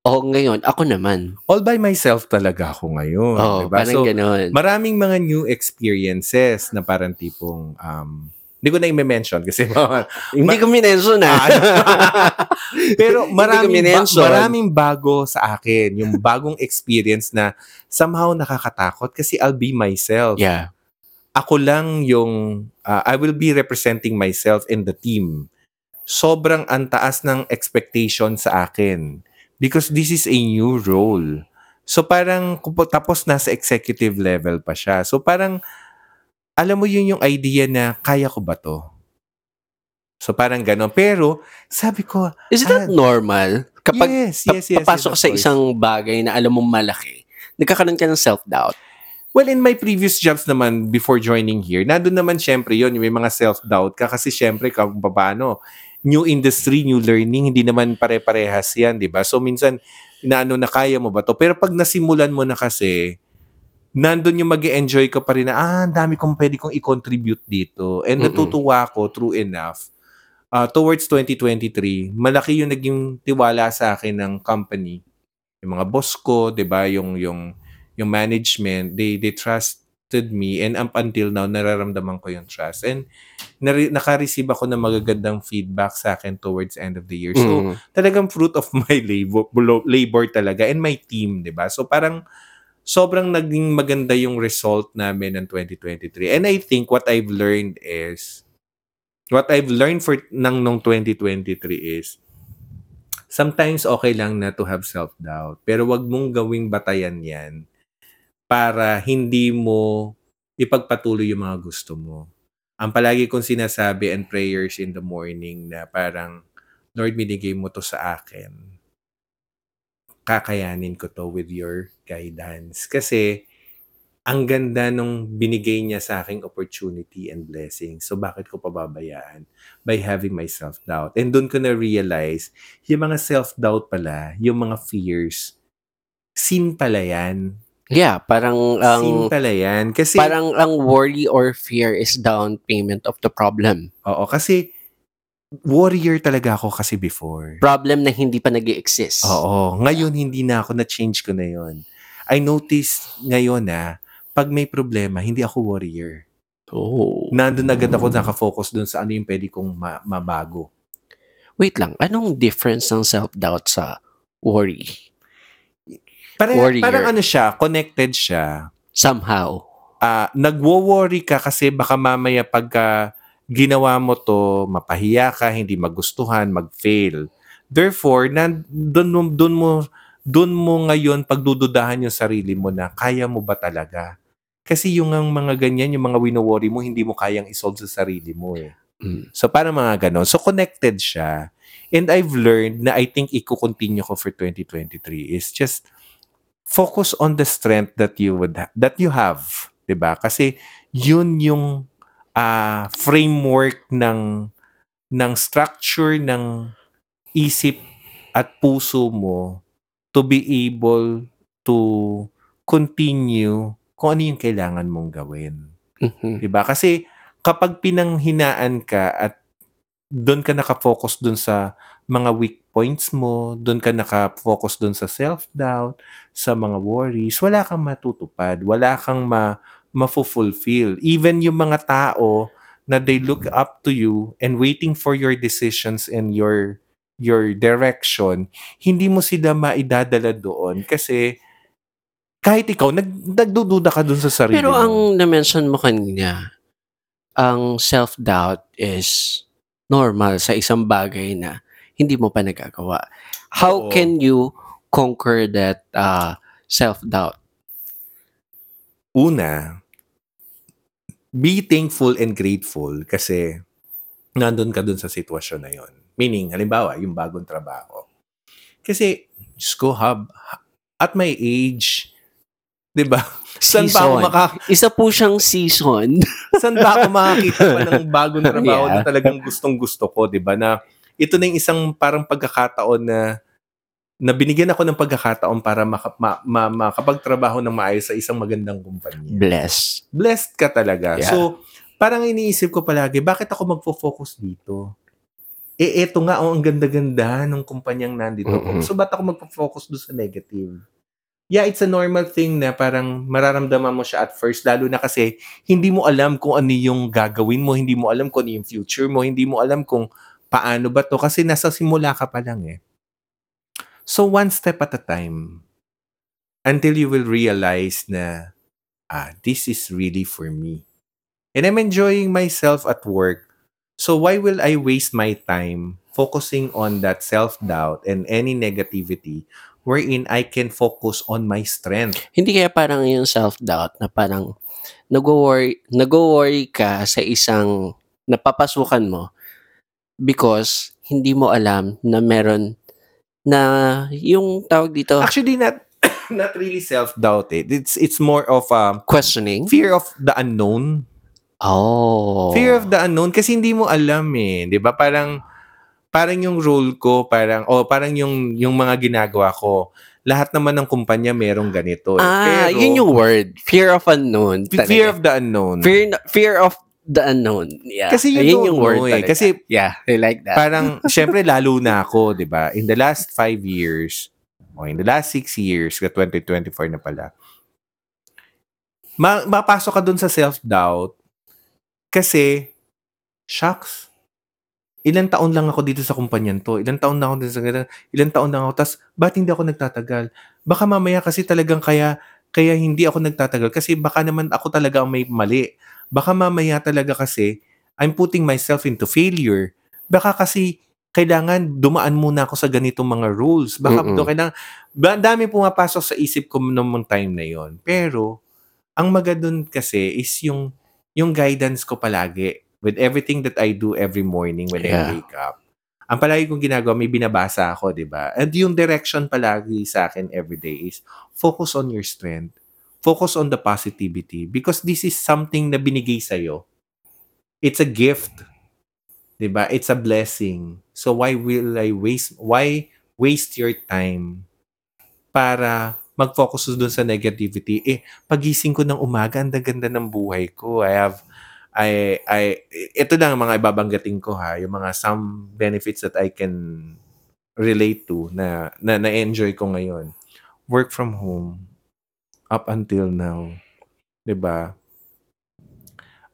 oh, ngayon, ako naman. all by myself talaga ako ngayon. Oh, diba? parang So, ganon. maraming mga new experiences na parang tipong, um, hindi ko na i-mention kasi Hindi ko minention ah. pero Hindi ko maraming, ba- minention. maraming bago sa akin. Yung bagong experience na somehow nakakatakot kasi I'll be myself. yeah. Ako lang yung, uh, I will be representing myself in the team. Sobrang antaas ng expectation sa akin because this is a new role. So parang tapos nasa executive level pa siya. So parang alam mo yun yung idea na kaya ko ba to? So parang gano'n. Pero sabi ko, Is that Ah, normal? Kapag yes, yes, yes, papasok yes, sa isang bagay na alam mong malaki, nagkakaroon ka ng self-doubt. Well, in my previous jobs naman, before joining here, nandun naman syempre yung may mga self-doubt ka kasi syempre kung paano, new industry, new learning, hindi naman pare-parehas yan, di ba? So minsan, inaano na kaya mo ba to? Pero pag nasimulan mo na kasi, nandun yung mag enjoy ka pa rin na, ah, ang dami kong pwede kong i-contribute dito. And Mm-mm. natutuwa ko, true enough, uh, towards 2023, malaki yung naging tiwala sa akin ng company. Yung mga boss ko, 'di ba, yung yung yung management, they they trusted me and up until now nararamdaman ko yung trust. And nare- naka-receive ako ng magagandang feedback sa akin towards end of the year. So, Mm. talagang fruit of my labor labor talaga and my team, 'di ba? So parang sobrang naging maganda yung result namin ng 2023. And I think what I've learned is what I've learned for nang nung 2023 is sometimes okay lang na to have self-doubt. Pero wag mong gawing batayan yan para hindi mo ipagpatuloy yung mga gusto mo. Ang palagi kong sinasabi and prayers in the morning na parang, Lord, binigay mo to sa akin. Kakayanin ko to with your guidance. Kasi, ang ganda nung binigay niya sa aking opportunity and blessing. So, bakit ko pababayaan? By having my self-doubt. And doon ko na-realize, yung mga self-doubt pala, yung mga fears, sin pala yan. Yeah, parang ang pala yan. Kasi, parang ang worry or fear is down payment of the problem. oo, kasi, warrior talaga ako kasi before. Problem na hindi pa nag exist Oo. Ngayon, hindi na ako na-change ko na yon. I noticed ngayon na pag may problema, hindi ako warrior. Oh. Nandun agad ako nakafocus dun sa ano yung pwede kong ma- mabago. Wait lang, anong difference ng self-doubt sa worry? Parang, Warrior. parang ano siya, connected siya. Somehow. Ah, nagwo-worry ka kasi baka mamaya pagka ginawa mo to, mapahiya ka, hindi magustuhan, mag-fail. Therefore, nan, dun, mo- dun mo dun mo ngayon pagdududahan yung sarili mo na kaya mo ba talaga? Kasi yung ang mga ganyan, yung mga wino-worry mo, hindi mo kayang isolve sa sarili mo eh. Mm. So, parang mga ganon. So, connected siya. And I've learned na I think i-continue ko for 2023 is just focus on the strength that you would ha- that you have, 'di ba? Kasi yun yung ah, framework ng ng structure ng isip at puso mo to be able to continue kung ano yung kailangan mong gawin. Mhm. 'Di ba? Kasi kapag pinanghinaan ka at doon ka nakafocus doon sa mga weak points mo, doon ka nakafocus doon sa self-doubt, sa mga worries, wala kang matutupad, wala kang ma mafulfill. Even yung mga tao na they look up to you and waiting for your decisions and your your direction, hindi mo sila maidadala doon kasi kahit ikaw, nag, nagdududa ka doon sa sarili Pero mo. ang na-mention mo kanina, ang self-doubt is normal sa isang bagay na hindi mo pa nagagawa. Oo. How can you conquer that uh, self-doubt? una, be thankful and grateful kasi nandun ka dun sa sitwasyon na yon. Meaning, halimbawa, yung bagong trabaho. Kasi, Diyos ko, hab, at my age, di ba? Saan ba ako Season. maka, Isa po siyang season. saan ba ako makakita pa ng bagong trabaho na Yeah. talagang gustong gusto ko, di ba? Na ito na yung isang parang pagkakataon na na binigyan ako ng pagkakataon para maka, ma, ma, makapagtrabaho ng maayos sa isang magandang kumpanya Bless. blessed ka talaga. Yeah. So, parang iniisip ko palagi, bakit ako magfo-focus dito? Eh, eto nga, oh, ang ganda-ganda ng kumpanyang nandito ko. Mhm. So, ba't ako magfo-focus doon sa negative? Yeah, it's a normal thing na parang mararamdaman mo siya at first, lalo na kasi hindi mo alam kung ano yung gagawin mo, hindi mo alam kung ano yung future mo, hindi mo alam kung paano ba to kasi nasa simula ka pa lang eh. So, one step at a time until you will realize na ah, this is really for me. And I'm enjoying myself at work. So why will I waste my time focusing on that self-doubt and any negativity wherein I can focus on my strength? Hindi kaya parang yung self-doubt na parang nag-worry, nag-worry ka sa isang napapasukan mo because hindi mo alam na meron na yung tawag dito Actually, not not really self-doubt. Eh. It's it's more of um, questioning. fear of the unknown. Oh. Fear of the unknown kasi hindi mo alam eh, 'di ba? Parang parang yung role ko, parang oh, parang yung yung mga ginagawa ko. Lahat naman ng kumpanya merong ganito. Eh. Ah, Pero, yun yung word. Fear of unknown. talaga. fear of the unknown. fear, fear of the unknown. Yeah. Kasi Ayun don't yung word eh. talaga. Kasi yeah, I like that. parang syempre lalo na ako, 'di ba? In the last five years, o in the last six years, ka 2024 na pala. Ma mapasok ka dun sa self-doubt kasi shucks. Ilang taon lang ako dito sa kumpanyan to. Ilang taon na ako dito sa ganito. Ilang taon na ako. Tapos, ba't hindi ako nagtatagal? Baka mamaya kasi talagang kaya, kaya hindi ako nagtatagal. Kasi baka naman ako talaga ang may mali. Baka mamaya talaga kasi, I'm putting myself into failure. Baka kasi kailangan dumaan muna ako sa ganitong mga rules. Baka Mm. do kailangan daming pumapasok sa isip ko nung time na yon. Pero ang maganda kasi is yung yung guidance ko palagi with everything that I do every morning when I Yeah. wake up. Ang palagi kong ginagawa, may binabasa ako, di ba? And yung direction palagi sa akin every day is focus on your strength. Focus on the positivity because this is something na binigay sa'yo. It's a gift. 'Di ba? It's a blessing. So why will I waste why waste your time para mag-focus doon sa negativity? Eh pagising ko ng umaga, ang ganda ng buhay ko. I have I I ito lang ang mga ibabanggating ko ha, yung mga some benefits that I can relate to na na na-enjoy ko ngayon. Work from home up until now. 'Di ba?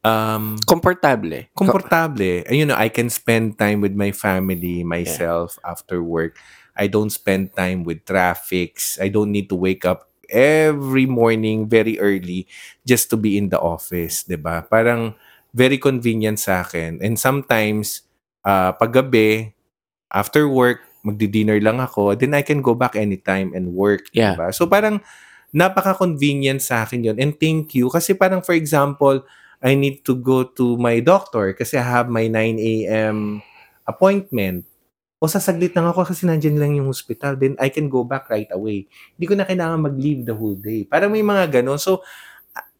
Um Komportable. komportable. You know, I can spend time with my family, myself after work. I don't spend time with traffics. I don't need to wake up every morning very early just to be in the office, 'di ba? Parang very convenient sa akin. And sometimes uh, paggabi after work, magdi-dinner lang ako, then I can go back anytime and work, 'di Yeah. ba? So parang napaka-convenient sa akin 'yon. And thank you kasi parang for example, I need to go to my doctor kasi I have my 9 a.m. appointment. O sasaglit lang ako kasi nandyan lang yung hospital. Then I can go back right away. Hindi ko na kailangan mag-leave the whole day. Parang may mga ganun. So,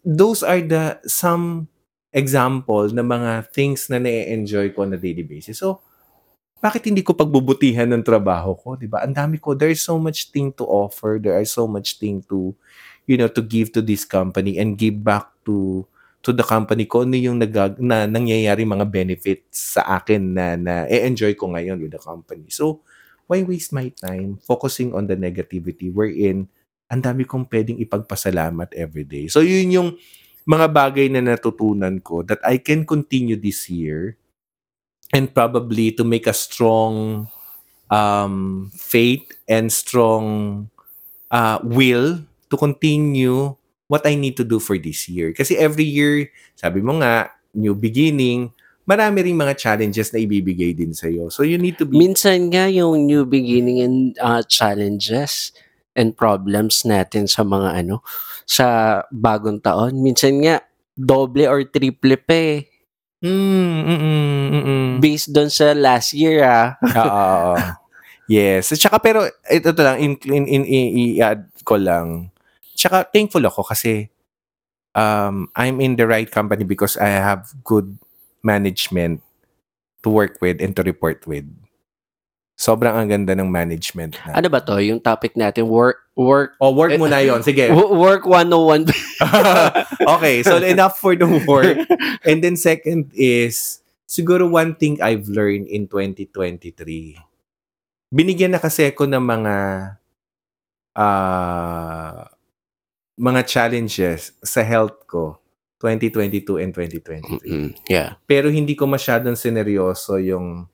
those are the some example na mga things na na-enjoy ko on a daily basis. So, bakit hindi ko pagbubutihan ng trabaho ko, 'di ba? Ang dami ko, there's so much thing to offer, there are so much thing to you know, to give to this company and give back to to the company ko ano yung nag na nangyayari mga benefits sa akin na na enjoy ko ngayon with the company. So, why waste my time focusing on the negativity wherein ang dami kong pwedeng ipagpasalamat every day. So, yun yung mga bagay na natutunan ko that I can continue this year and probably to make a strong um, faith and strong uh, will to continue what I need to do for this year. Kasi every year, sabi mo nga, new beginning, marami ring mga challenges na ibibigay din sa'yo. So you need to be... Minsan nga yung new beginning and uh, challenges and problems natin sa mga ano, sa bagong taon, minsan nga doble or triple pa eh. Mm, mm, mm, mm, mm. Based doon sa last year ah. Oo. yes. At saka pero, ito to lang, in, in, in, i-add ko lang. Tsaka thankful ako kasi um, I'm in the right company because I have good management to work with and to report with. Sobrang ang ganda ng management na. Ano ba to? Yung topic natin, work, work, O, work mo na yon Sige. work 101. okay, so enough for the work. And then second is, siguro one thing I've learned in 2023. Binigyan na kasi ako ng mga ah mga challenges sa health ko 2022 and 2023. Mm, yeah. Pero hindi ko masyadong sineryoso yung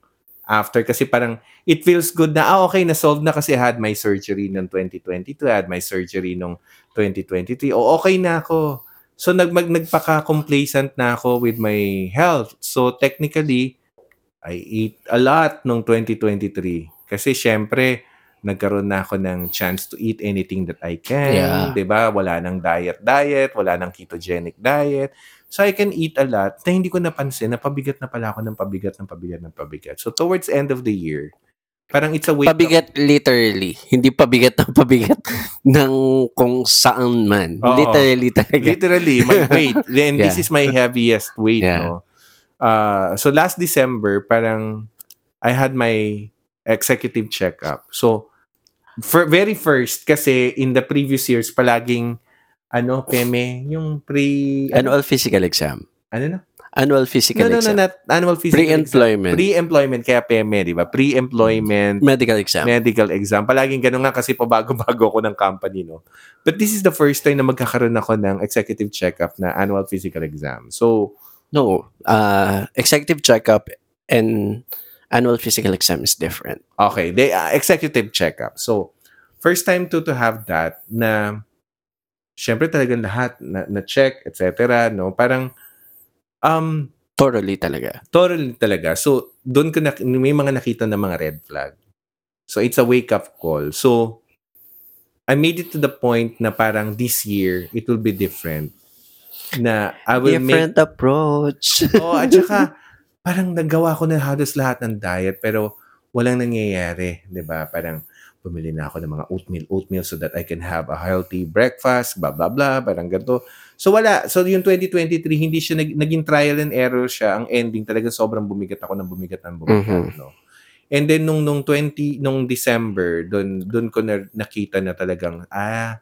after kasi parang it feels good na ah okay na solve na kasi I had my surgery noong 2022 I had my surgery noong 2023 o okay na ako. So nag mag, nagpaka-complacent na ako with my health. So technically I ate a lot noong 2023 kasi syempre nagkaroon na ako ng chance to eat anything that I can, Yeah. ba? Wala nang diet diet, wala nang ketogenic diet. So I can eat a lot na hindi ko napansin na pabigat na pala ako ng pabigat ng pabigat ng pabigat. So towards end of the year, parang it's a wake Pabigat literally. Hindi pabigat ng pabigat ng kung saan man. Oo. Literally up. talaga. Literally, my weight. Then this Yeah. is my heaviest weight, Yeah. no? Uh, so last December, parang I had my executive checkup. So for very first kasi in the previous years palaging ano, Peme, yung pre ano, Annual physical exam. ano na? Annual physical No, no, no, exam. not annual physical exam. Pre-employment. Pre-employment, kaya PME, di ba? Pre-employment, medical exam. medical exam. Palaging ganun nga kasi pabago-bago ako ng company, no? But this is the first time na magkakaroon ako ng executive checkup na annual physical exam. So, no. Uh, executive checkup and annual physical exam is different. okay, they uh, executive checkup. So, first time to to have that na syempre talagang lahat na, na check, etc. No? Parang um Totally talaga. totally talaga. So, doon ko na, may mga nakita na mga red flag. So it's a wake up call. So I made it to the point na parang this year it will be different. Na I will Different approach. make Oh, at saka parang nagawa ko na halos lahat ng diet pero walang nangyayari, 'di ba? Parang bumili na ako ng mga oatmeal, oatmeal so that I can have a healthy breakfast, blah blah blah, parang ganito. So wala. So yung 2023 hindi siya nag, naging trial and error siya. Ang ending talaga sobrang bumigat ako ng bumigat ng bumigat, Mhm. no. And then nung nung 20 nung December, doon doon ko na nakita na talagang ah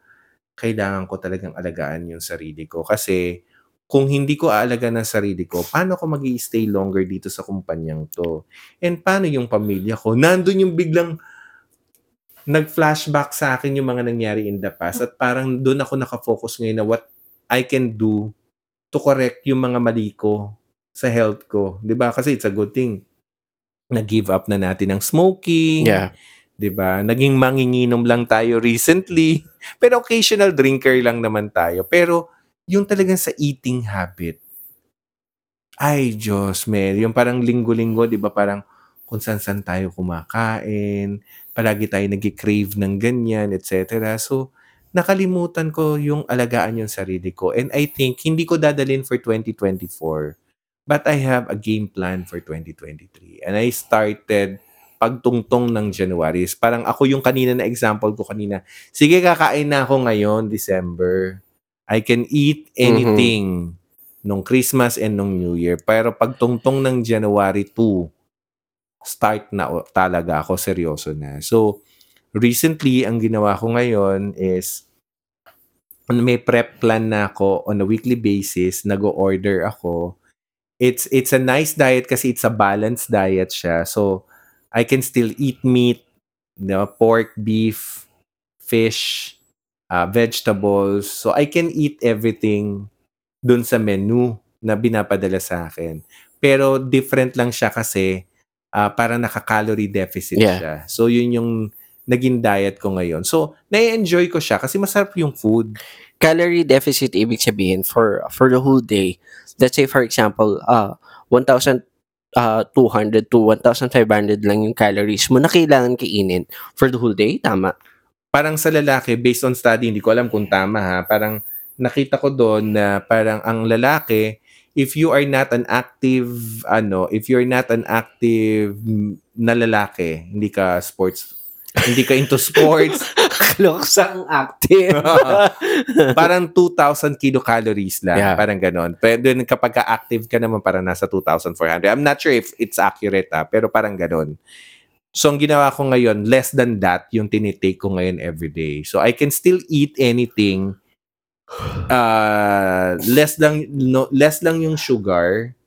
kailangan ko talagang alagaan yung sarili ko kasi kung hindi ko aalagaan ang sarili ko, paano ako magi stay longer dito sa kumpanyang to? And paano yung pamilya ko? Nandun yung biglang nag-flashback sa akin yung mga nangyari in the past at parang doon ako nakafocus ngayon na what I can do to correct yung mga mali ko sa health ko. 'Di ba? Kasi it's a good thing na-give up na natin ng smoking. Yeah. 'di ba? Naging manginginom lang tayo recently. Pero occasional drinker lang naman tayo. Pero yung talagang sa eating habit. Ay, Diyos, Mel. Yung parang linggo-linggo, 'di ba? Parang kung saan-saan tayo kumakain, palagi tayo nag-crave ng ganyan, etc. So, nakalimutan ko yung alagaan yung sarili ko. And I think hindi ko dadalhin for 2024. But I have a game plan for 2023. And I started pagtungtong ng January. Parang ako yung kanina na example ko kanina. Sige, kakain na ako ngayon, December. I can eat anything nung Christmas and nung New Year. Pero pagtungtong ng January 2, start na talaga ako, seryoso na. So, recently, ang ginawa ko ngayon is may prep plan na ako on a weekly basis, nag-order ako. It's it's a nice diet kasi it's a balanced diet siya. So, I can still eat meat, you know, pork, beef, fish, uh, vegetables. So, I can eat everything dun sa menu na binapadala sa akin. Pero different lang siya kasi ah parang naka-calorie deficit Yeah. siya. So, yun yung naging diet ko ngayon. So, nai-enjoy ko siya kasi masarap yung food. Calorie deficit ibig sabihin for for the whole day. Let's say for example, uh 1,200 to 1,500 lang yung calories mo na kailangan kainin for the whole day, tama? Parang sa lalaki, based on study, hindi ko alam kung tama ha, parang nakita ko doon na parang ang lalaki, if you are not an active, ano, if you're not an active na lalaki, hindi ka sports, hindi ka into sports, Kaloksang active. parang 2,000 kilocalories lang. Yeah. Parang ganon. Pero kapag ka-active ka naman, parang nasa 2,400. I'm not sure if it's accurate ha, pero parang ganon. So, ang ginawa ko ngayon, less than that yung tinitake ko ngayon everyday. So, I can still eat anything. Uh, less lang, no, less lang yung sugar,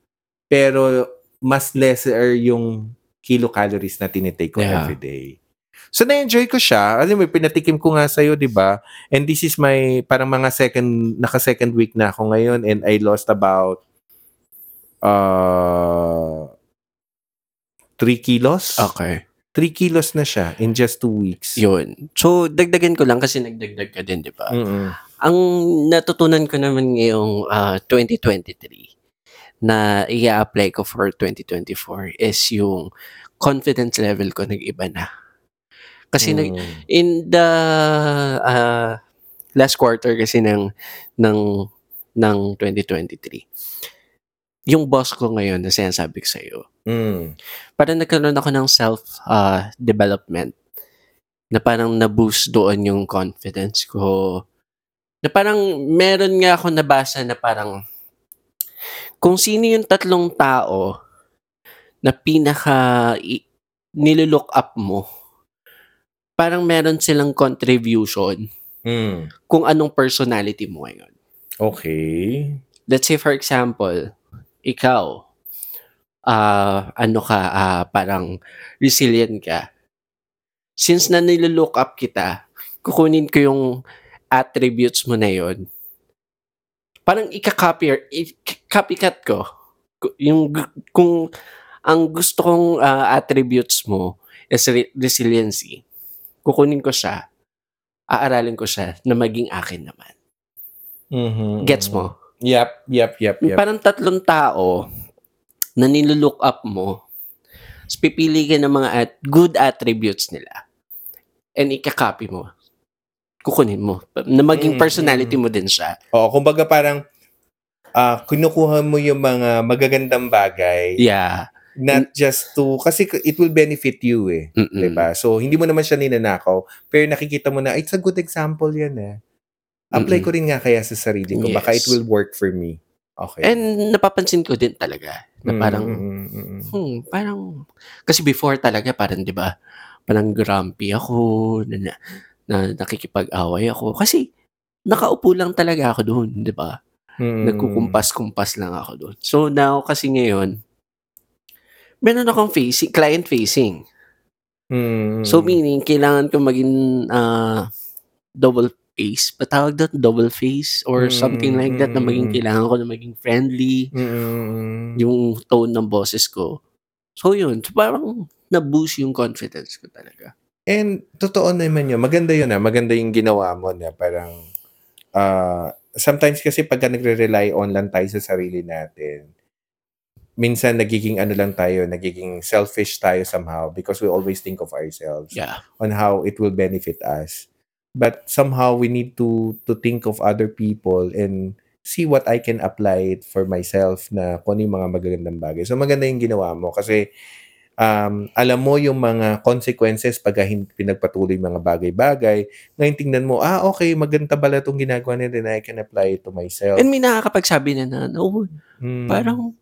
pero mas lesser yung kilocalories na tinitake ko Yeah. everyday. So, na-enjoy ko siya. Alam mo, pinatikim ko nga sa'yo, di ba? And this is my, parang mga second, naka-second week na ako ngayon and I lost about uh, 3 kilos. okay. 3 kilos na siya in just 2 weeks. Yun. So, dagdagan ko lang kasi nagdagdag ka din, di ba? Ang natutunan ko naman ngayong ah, 2023 na i-apply ko for 2024 is yung confidence level ko nag-iba na. Kasi nag, Mm. in the ah, last quarter kasi ng ng ng 2023 yung boss ko ngayon na sinasabi ko sa iyo Mm. parang nagkaroon ako ng self ah, development na parang na-boost doon yung confidence ko na parang meron nga ako nabasa na parang kung sino yung tatlong tao na pinaka i- nilook up mo parang meron silang contribution Mm. kung anong personality mo ngayon. Okay. Let's say for example, ikaw, ah ano ka, ah, parang resilient ka. Since na nililook up kita, kukunin ko yung attributes mo na yon. Parang ika-copy, or- copycat ko. Yung, kung ang gusto kong ah, attributes mo is re- resiliency, kukunin ko siya, aaralin ko siya na maging akin naman. Mhm. Gets mo? Yep, yep, yep, Yung yep. Parang tatlong tao na nilook up mo, So, pipili ka ng mga at good attributes nila. And ika-copy mo. Kukunin mo. Na maging Mm, personality mm. mo din siya. Oo, kumbaga parang ah kinukuha mo yung mga magagandang bagay Yeah. not just to kasi it will benefit you eh. Mm-mm. 'di ba? So hindi mo naman siya ninanakaw, pero nakikita mo na it's a good example 'yan eh. Apply Mm-mm. ko rin nga kaya sa sarili ko. Baka it Yes. will work for me. Okay. And napapansin ko din talaga na Mm, parang mm, mm, mm, mm. Hmm, parang kasi before talaga parang 'di ba, parang grumpy ako na, na, na nakikipag-away ako kasi nakaupo lang talaga ako doon, 'di ba? Mm. Nagkukumpas-kumpas lang ako doon. So now kasi ngayon meron akong facing, client facing. Mm. So meaning kailangan ko maging ah, double face, patawag doon double face or something like that na maging Mm. kailangan ko na maging friendly Mm. yung tone ng boses ko. So yun, so parang na-boost yung confidence ko talaga. And totoo naman yun. Maganda yun ah. Maganda yung ginawa mo na parang ah sometimes kasi pagka nagre-rely on lang tayo sa sarili natin, minsan nagiging ano lang tayo, nagiging selfish tayo somehow because we always think of ourselves Yeah. on how it will benefit us. But somehow we need to to think of other people and see what I can apply it for myself na kung ano yung mga magagandang bagay. So maganda yung ginawa mo kasi um, alam mo yung mga consequences pag pinagpatuloy mga bagay-bagay. Ngayon tingnan mo, ah okay, maganda pala itong ginagawa nila and I can apply it to myself. And may nakakapagsabi na na, no, Hmm. parang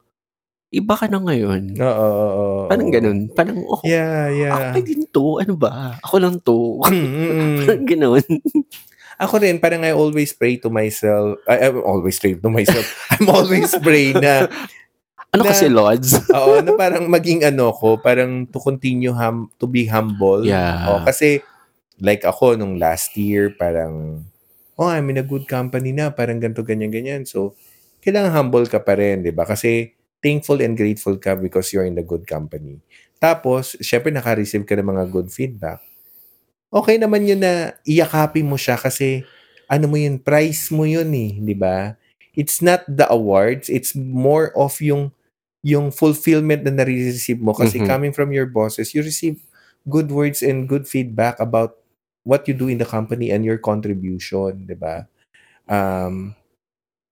iba ka na ngayon. Oo, oo, oo, Parang ganun. Parang, oh, Yeah, yeah. ako din to. Ano ba? Ako lang to. Mm, mm, mm. parang ganun. Ako rin, parang I always pray to myself. I, I always pray to myself. I'm always pray na, Ano Na- kasi, Lods? oo, na parang maging ano ko, parang to continue hum, to be humble. Yeah. Oh, kasi, like ako, nung last year, parang, oh, I'm in a good company na, parang ganito, ganyan, ganyan. So, kailangan humble ka pa rin, di ba? Kasi, thankful and grateful ka because you're in a good company. Tapos, syempre, naka-receive ka ng mga good feedback. Okay naman yun na iyakapin mo siya kasi, ano mo yun, price mo yun eh, di ba? It's not the awards, it's more of yung yung fulfillment na nare-receive mo kasi Mhm. coming from your bosses, you receive good words and good feedback about what you do in the company and your contribution, 'di ba? Um,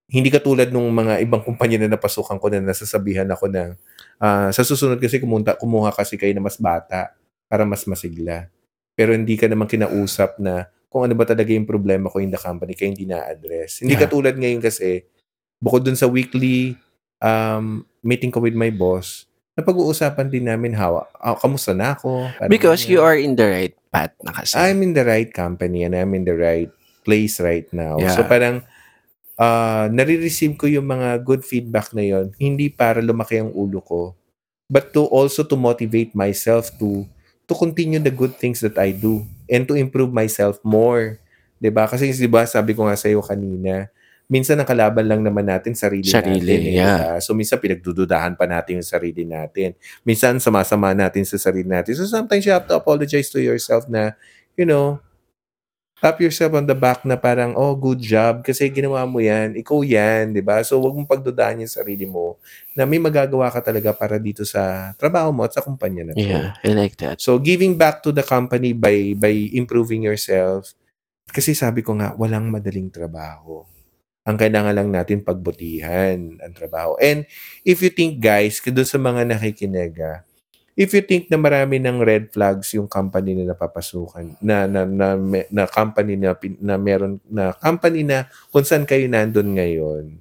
hindi katulad nung mga ibang kumpanya na napasukan ko na nasasabihan ako na ah, sa susunod kasi kumunta, kumuha kasi kayo na mas bata para mas masigla. Pero hindi ka naman kinausap na kung ano ba talaga yung problema ko in the company kaya hindi na-address. Hindi Yeah. katulad ngayon kasi bukod dun sa weekly um, meeting ko with my boss, napag-uusapan din namin how, ah, kamusta na ako. Because ganyan. you are in the right path na kasi. I'm in the right company and I'm in the right place right now. Yeah. So parang uh, nare-receive ko yung mga good feedback na yon hindi para lumaki ang ulo ko but to also to motivate myself to to continue the good things that I do and to improve myself more. 'Di ba? Kasi 'di ba sabi ko nga sa iyo kanina, minsan ang kalaban lang naman natin sarili, Sarili, natin. eh, yeah. So minsan pinagdududahan pa natin yung sarili natin. Minsan sama-sama natin sa sarili natin. So sometimes you have to apologize to yourself na, you know, tap yourself on the back na parang, oh, good job kasi ginawa mo yan. Ikaw yan, di ba? So, wag mong pagdudahan yung sarili mo na may magagawa ka talaga para dito sa trabaho mo at sa kumpanya na to. Yeah, I like that. So, giving back to the company by by improving yourself. Kasi sabi ko nga, walang madaling trabaho. Ang kailangan lang natin pagbutihan ang trabaho. And if you think, guys, doon sa mga nakikinig, ah, if you think na marami ng red flags yung company na napapasukan, na, na, na, na company na, na meron, na company na kung saan kayo nandun ngayon,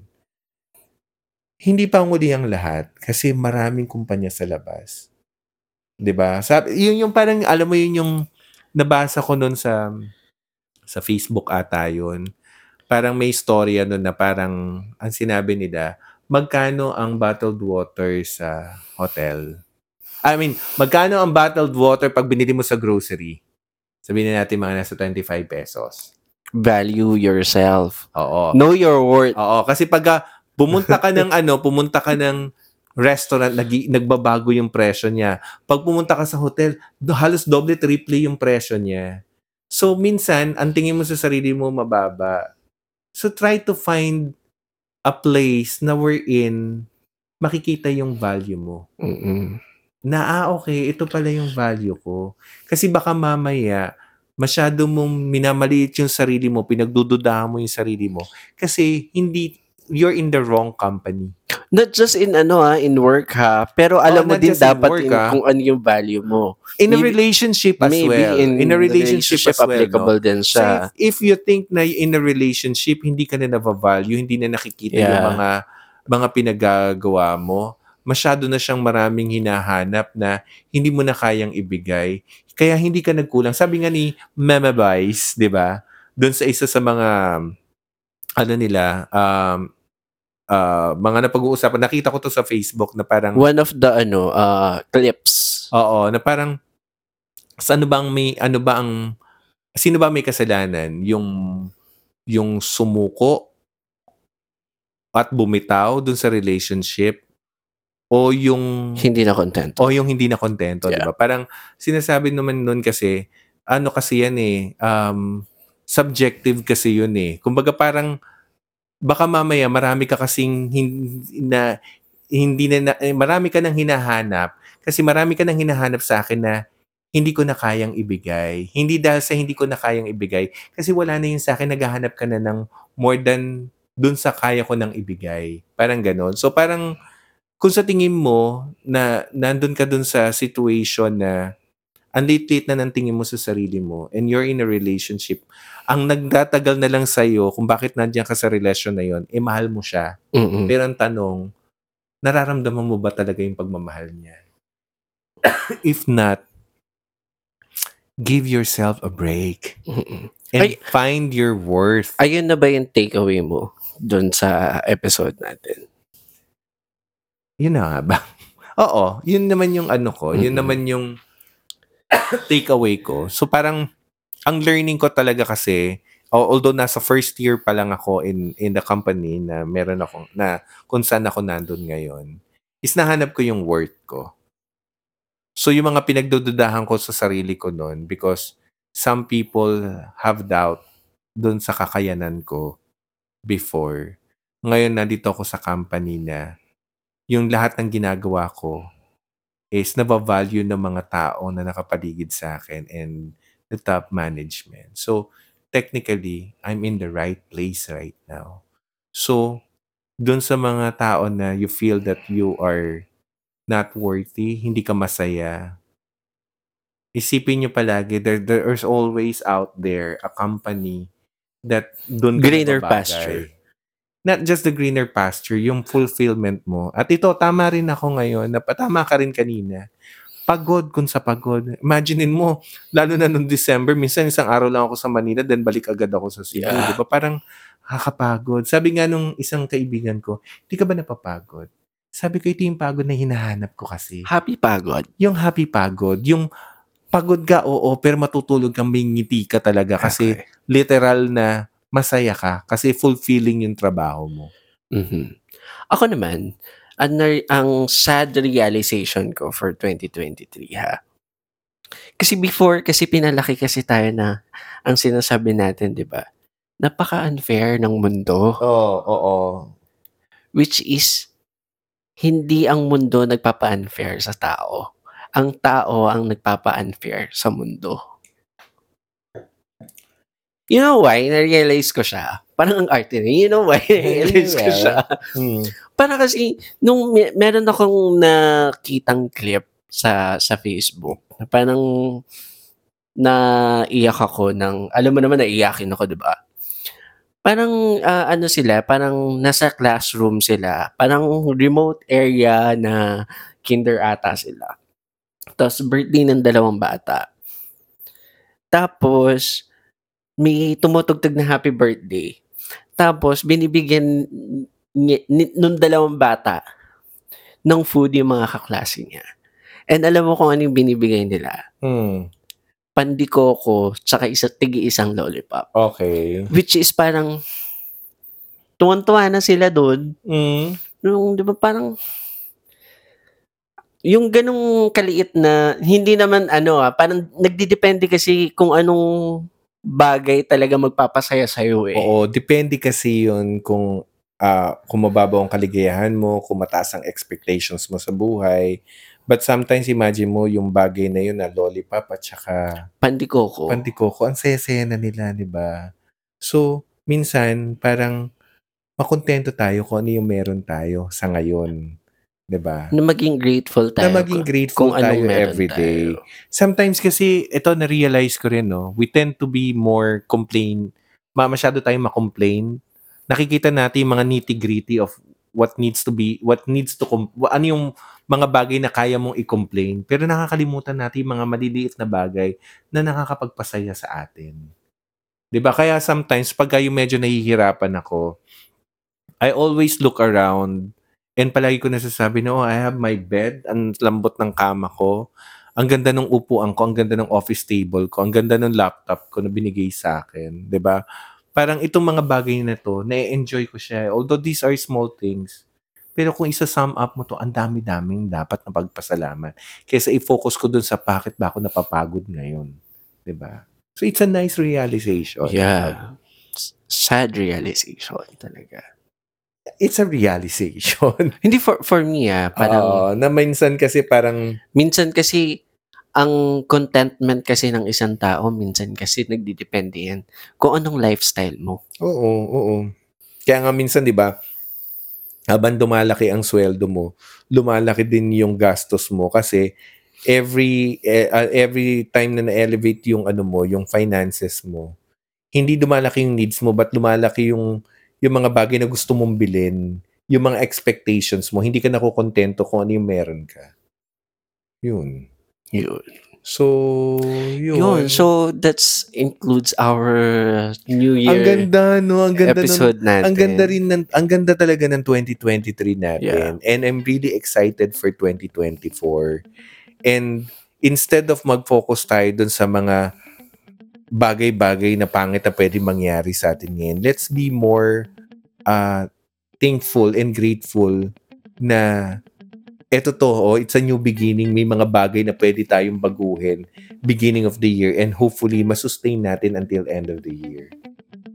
hindi pa nguli ang lahat kasi maraming kumpanya sa labas. 'Di ba? Sabi, yun yung parang alam mo yun yung nabasa ko noon sa sa Facebook ata yun. Parang may storya noon na parang ang sinabi nila, magkano ang bottled water sa hotel? I mean, magkano ang bottled water pag binili mo sa grocery? Sabihin na natin mga nasa 25 pesos. Value yourself. Oo. Know your worth. Oo, kasi pag ah, pumunta ka ng ano, pumunta ka ng restaurant, nag, nagbabago yung presyo niya. Pag pumunta ka sa hotel, do- halos doble, triple yung presyo niya. So, minsan, ang tingin mo sa sarili mo mababa. So, try to find a place na wherein makikita yung value mo. Mm-mm. Na, ah, okay, ito pala yung value ko. Kasi baka mamaya, masyado mong minamaliit yung sarili mo, pinagdududahan mo yung sarili mo, kasi hindi you're in the wrong company. Not just in ano ha, in work ha, pero alam Oh, mo din in dapat work, in, ah. kung ano yung value mo. In a Maybe- relationship as Maybe well. in, In, a relationship, as well. no? applicable din So siya. if, if you think na in a relationship, hindi ka na nava-value, hindi na nakikita yung Yeah. mga mga pinagagawa mo, masyado na siyang maraming hinahanap na hindi mo na kayang ibigay. Kaya hindi ka nagkulang. Sabi nga ni Mama Vice, di ba? Doon sa isa sa mga, ano nila, um, uh, mga napag-uusapan. Nakita ko to sa Facebook na parang, One of the ano uh, clips. Oo, na parang sa ano bang may ano ba ang sino ba may kasalanan? Yung yung sumuko at bumitaw dun sa relationship o yung Hindi na kontento. o yung hindi na kontento, 'di ba? Parang sinasabi naman nun kasi ano kasi yan eh um subjective kasi yun eh. Kumbaga parang baka mamaya marami ka kasing hin- na hindi na, na- eh, marami ka nang hinahanap kasi marami ka nang hinahanap sa akin na hindi ko na kayang ibigay. Hindi dahil sa hindi ko na kayang ibigay kasi wala na yun sa akin naghahanap ka na ng more than dun sa kaya ko nang ibigay. Parang ganon. So parang kung sa tingin mo na nandun ka dun sa situation na ang late-late na ng tingin mo sa sarili mo and you're in a relationship, ang nagtatagal na lang sa'yo kung bakit nandiyan ka sa relasyon na yon, eh mahal mo siya. Mm-mm. Pero ang tanong, nararamdaman mo ba talaga yung pagmamahal niya? If not, give yourself a break Mm-mm. and Ay- find your worth. Ayun na ba yung takeaway mo doon sa episode natin? Yun na nga ba? Oo, yun naman yung ano ko, yun Mm-mm. naman yung takeaway ko. So parang ang learning ko talaga kasi al- although nasa first year pa lang ako in in the company na meron ako na kung saan ako nandun ngayon is nahanap ko yung worth ko. So yung mga pinagdududahan ko sa sarili ko noon because some people have doubt doon sa kakayanan ko before. Ngayon nandito ako sa company na yung lahat ng ginagawa ko is nabavalue ng mga tao na nakapaligid sa akin and the top management. So, technically, I'm in the right place right now. So, dun sa mga tao na you feel that you are not worthy, hindi ka masaya, isipin nyo palagi, there, there's always out there a company that dun ka nababagay. pasture. Not just the greener pasture, yung fulfillment mo. At ito, tama rin ako ngayon, na tama ka rin kanina. Pagod kung sa pagod. Imaginein mo, lalo na nung December, minsan isang araw lang ako sa Manila, then balik agad ako sa Cebu. Yeah. Di ba? Parang nakakapagod. Sabi nga nung isang kaibigan ko, di ka ba napapagod? Sabi ko, ito yung pagod na hinahanap ko kasi. Happy pagod. Yung happy pagod, yung pagod ka, oo, pero matutulog kang may ngiti ka talaga kasi Okay. literal na masaya ka kasi fulfilling yung trabaho mo. Mhm. Ako naman, ang, ang sad realization ko for 2023 ha. Kasi before, kasi pinalaki kasi tayo na ang sinasabi natin, di ba? Napaka-unfair ng mundo. Oo, oo. Which is, hindi ang mundo nagpapa-unfair sa tao. Ang tao ang nagpapa-unfair sa mundo. You know why? Na-realize ko siya. Parang ang arte niya. You know why? Na-realize ko siya. Hmm. Para kasi, nung me- meron akong nakitang clip sa sa Facebook, na parang naiyak ako ng, alam mo naman, naiyakin ako, di ba? Parang, ah, ano sila, parang nasa classroom sila, parang remote area na kinder ata sila. Tapos, birthday ng dalawang bata. Tapos, may tumutugtog na happy birthday. Tapos, binibigyan ni, ni- nung dalawang bata ng food yung mga kaklase niya. And alam mo kung ano yung binibigay nila? Hmm. Pandikoko, tsaka isa, tigi isang lollipop. Okay. Which is parang, tuwan-tuwa na sila doon. Hmm. Nung, di ba, parang, yung ganong kaliit na, hindi naman ano ah, parang nagdidepende kasi kung anong bagay talaga magpapasaya sa'yo eh. Oo, depende kasi yun kung ah, kung mababaw ang kaligayahan mo, kung mataas ang expectations mo sa buhay, But sometimes imagine mo yung bagay na yun na lollipop at saka Pandikoko. pandikoko, ang saya-saya na nila, 'di ba? So, minsan parang makontento tayo kung ano yung meron tayo sa ngayon, 'di ba? Na maging grateful tayo. Na maging grateful kung tayo every day. tayo. Sometimes kasi ito na-realize ko rin, no, we tend to be more complain, ma masyado tayong ma-complain. Nakikita natin yung mga nitty-gritty of what needs to be, what needs to, ano yung mga bagay na kaya mong i-complain. Pero nakakalimutan natin yung mga maliliit na bagay na nakakapagpasaya sa atin. 'Di ba? Kaya sometimes pag yung medyo nahihirapan ako, I always look around and palagi ko nasasabi na, oh, I have my bed, ang lambot ng kama ko, ang ganda ng upuan ko, ang ganda ng office table ko, ang ganda ng laptop ko na binigay sa akin, 'di ba? Parang itong mga bagay na to, na-enjoy ko siya. Although these are small things, pero kung isa-sum up mo to, ang dami-daming dapat na pagpasalamat. Kaysa i-focus ko dun sa bakit ba ako napapagod ngayon. ba? So it's a nice realization. Yeah. Sad realization talaga. It's a realization. Hindi for for me ah, parang Oo, na minsan kasi parang minsan kasi ang contentment kasi ng isang tao minsan kasi nagdidepende yan kung anong lifestyle mo. Oo, oo. Kaya nga minsan 'di ba, habang dumalaki ang sweldo mo, lumalaki din yung gastos mo kasi every uh, every time na na-elevate yung ano mo, yung finances mo, hindi dumalaki yung needs mo, but lumalaki yung yung mga bagay na gusto mong bilhin, yung mga expectations mo, hindi ka nakokontento kung ano yung meron ka. Yun. Yun. So, yun. Yun. So that's includes our New Year ang ganda, no? Ang ganda nun. episode natin. Ang ganda rin ng, ang ganda talaga ng 2023 natin. Yeah. And I'm really excited for 2024. And instead of mag-focus tayo dun sa mga bagay-bagay na pangit na pwede mangyari sa atin ngayon, let's be more uh, thankful and grateful na eto to, oh, it's a new beginning. May mga bagay na pwede tayong baguhin beginning of the year and hopefully masustain natin until end of the year.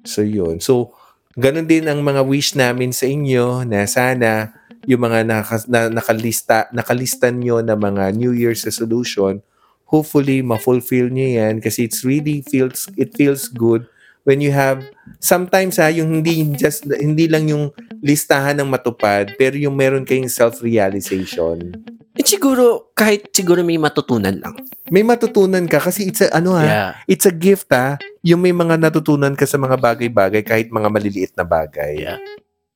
So yun. So ganun din ang mga wish namin sa inyo na sana yung mga naka, na, nakalista nakalistan nyo na mga New Year's resolution hopefully ma-fulfill nyo yan kasi it's really feels it feels good when you have sometimes ha yung hindi just hindi lang yung listahan ng matupad pero yung meron kayong self-realization At siguro, kahit siguro may matutunan lang. may matutunan ka kasi it's a ano ha Yeah. it's a gift ha yung may mga natutunan ka sa mga bagay-bagay kahit mga maliliit na bagay Yeah.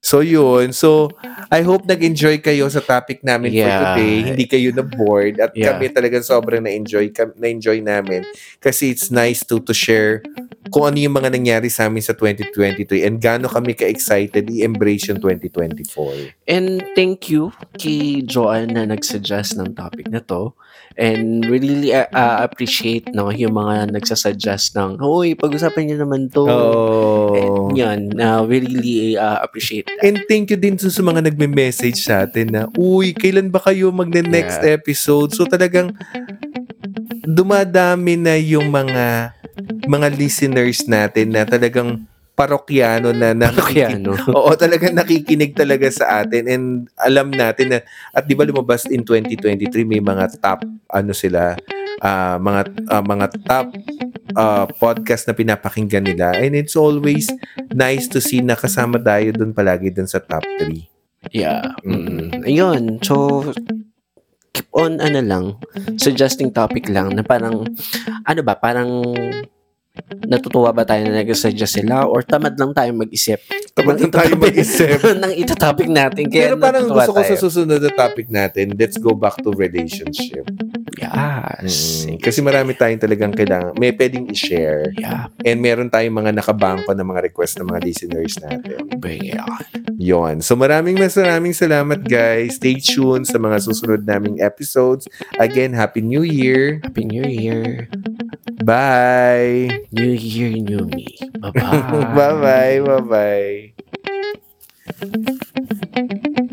So yun. So I hope nag-enjoy kayo sa topic namin for Yeah. today. Hindi kayo na bored at Yeah. kami talagang sobrang na-enjoy na-enjoy namin kasi it's nice to to share kung ano yung mga nangyari sa amin sa 2023 and gaano kami ka-excited i-embrace yung 2024. And thank you kay Joanne na nagsuggest ng topic na to. And really uh, uh, appreciate no, yung mga nagsasuggest ng, Hoy, pag-usapan niyo naman to. Oh. And yun, uh, we really uh, appreciate that. And thank you din sa sa mga nagme-message sa atin na, uy, kailan ba kayo magne-next Yeah. episode? So talagang dumadami na yung mga mga listeners natin na talagang parokyano na. Parokyano. Oo, talagang nakikinig talaga sa atin and alam natin na at 'di ba lumabas in 2023 may mga top ano sila ah, mga ah, mga top ah, podcast na pinapakinggan nila and it's always nice to see na kasama tayo doon palagi doon sa top 3. Yeah. Mm. Ayun. So, keep on, ano lang, suggesting topic lang na parang, ano ba, parang natutuwa ba tayo na nag-suggest sila or tamad lang tayo mag-isip Tamad lang tayo mag-isip. ng itatopic natin kaya Pero parang gusto ko tayo. sa susunod na topic natin, let's go back to relationship. Yes Mm, Kasi marami tayong talagang kailangan, may pwedeng i-share. yeah And meron tayong mga nakabangko ng mga request ng mga listeners natin. bring it on Yon. So maraming mas maraming salamat guys. Stay tuned sa mga susunod naming episodes. Again, Happy New Year. Happy New Year Bye. New Year New Me bye bye Bye-bye. Bye-bye.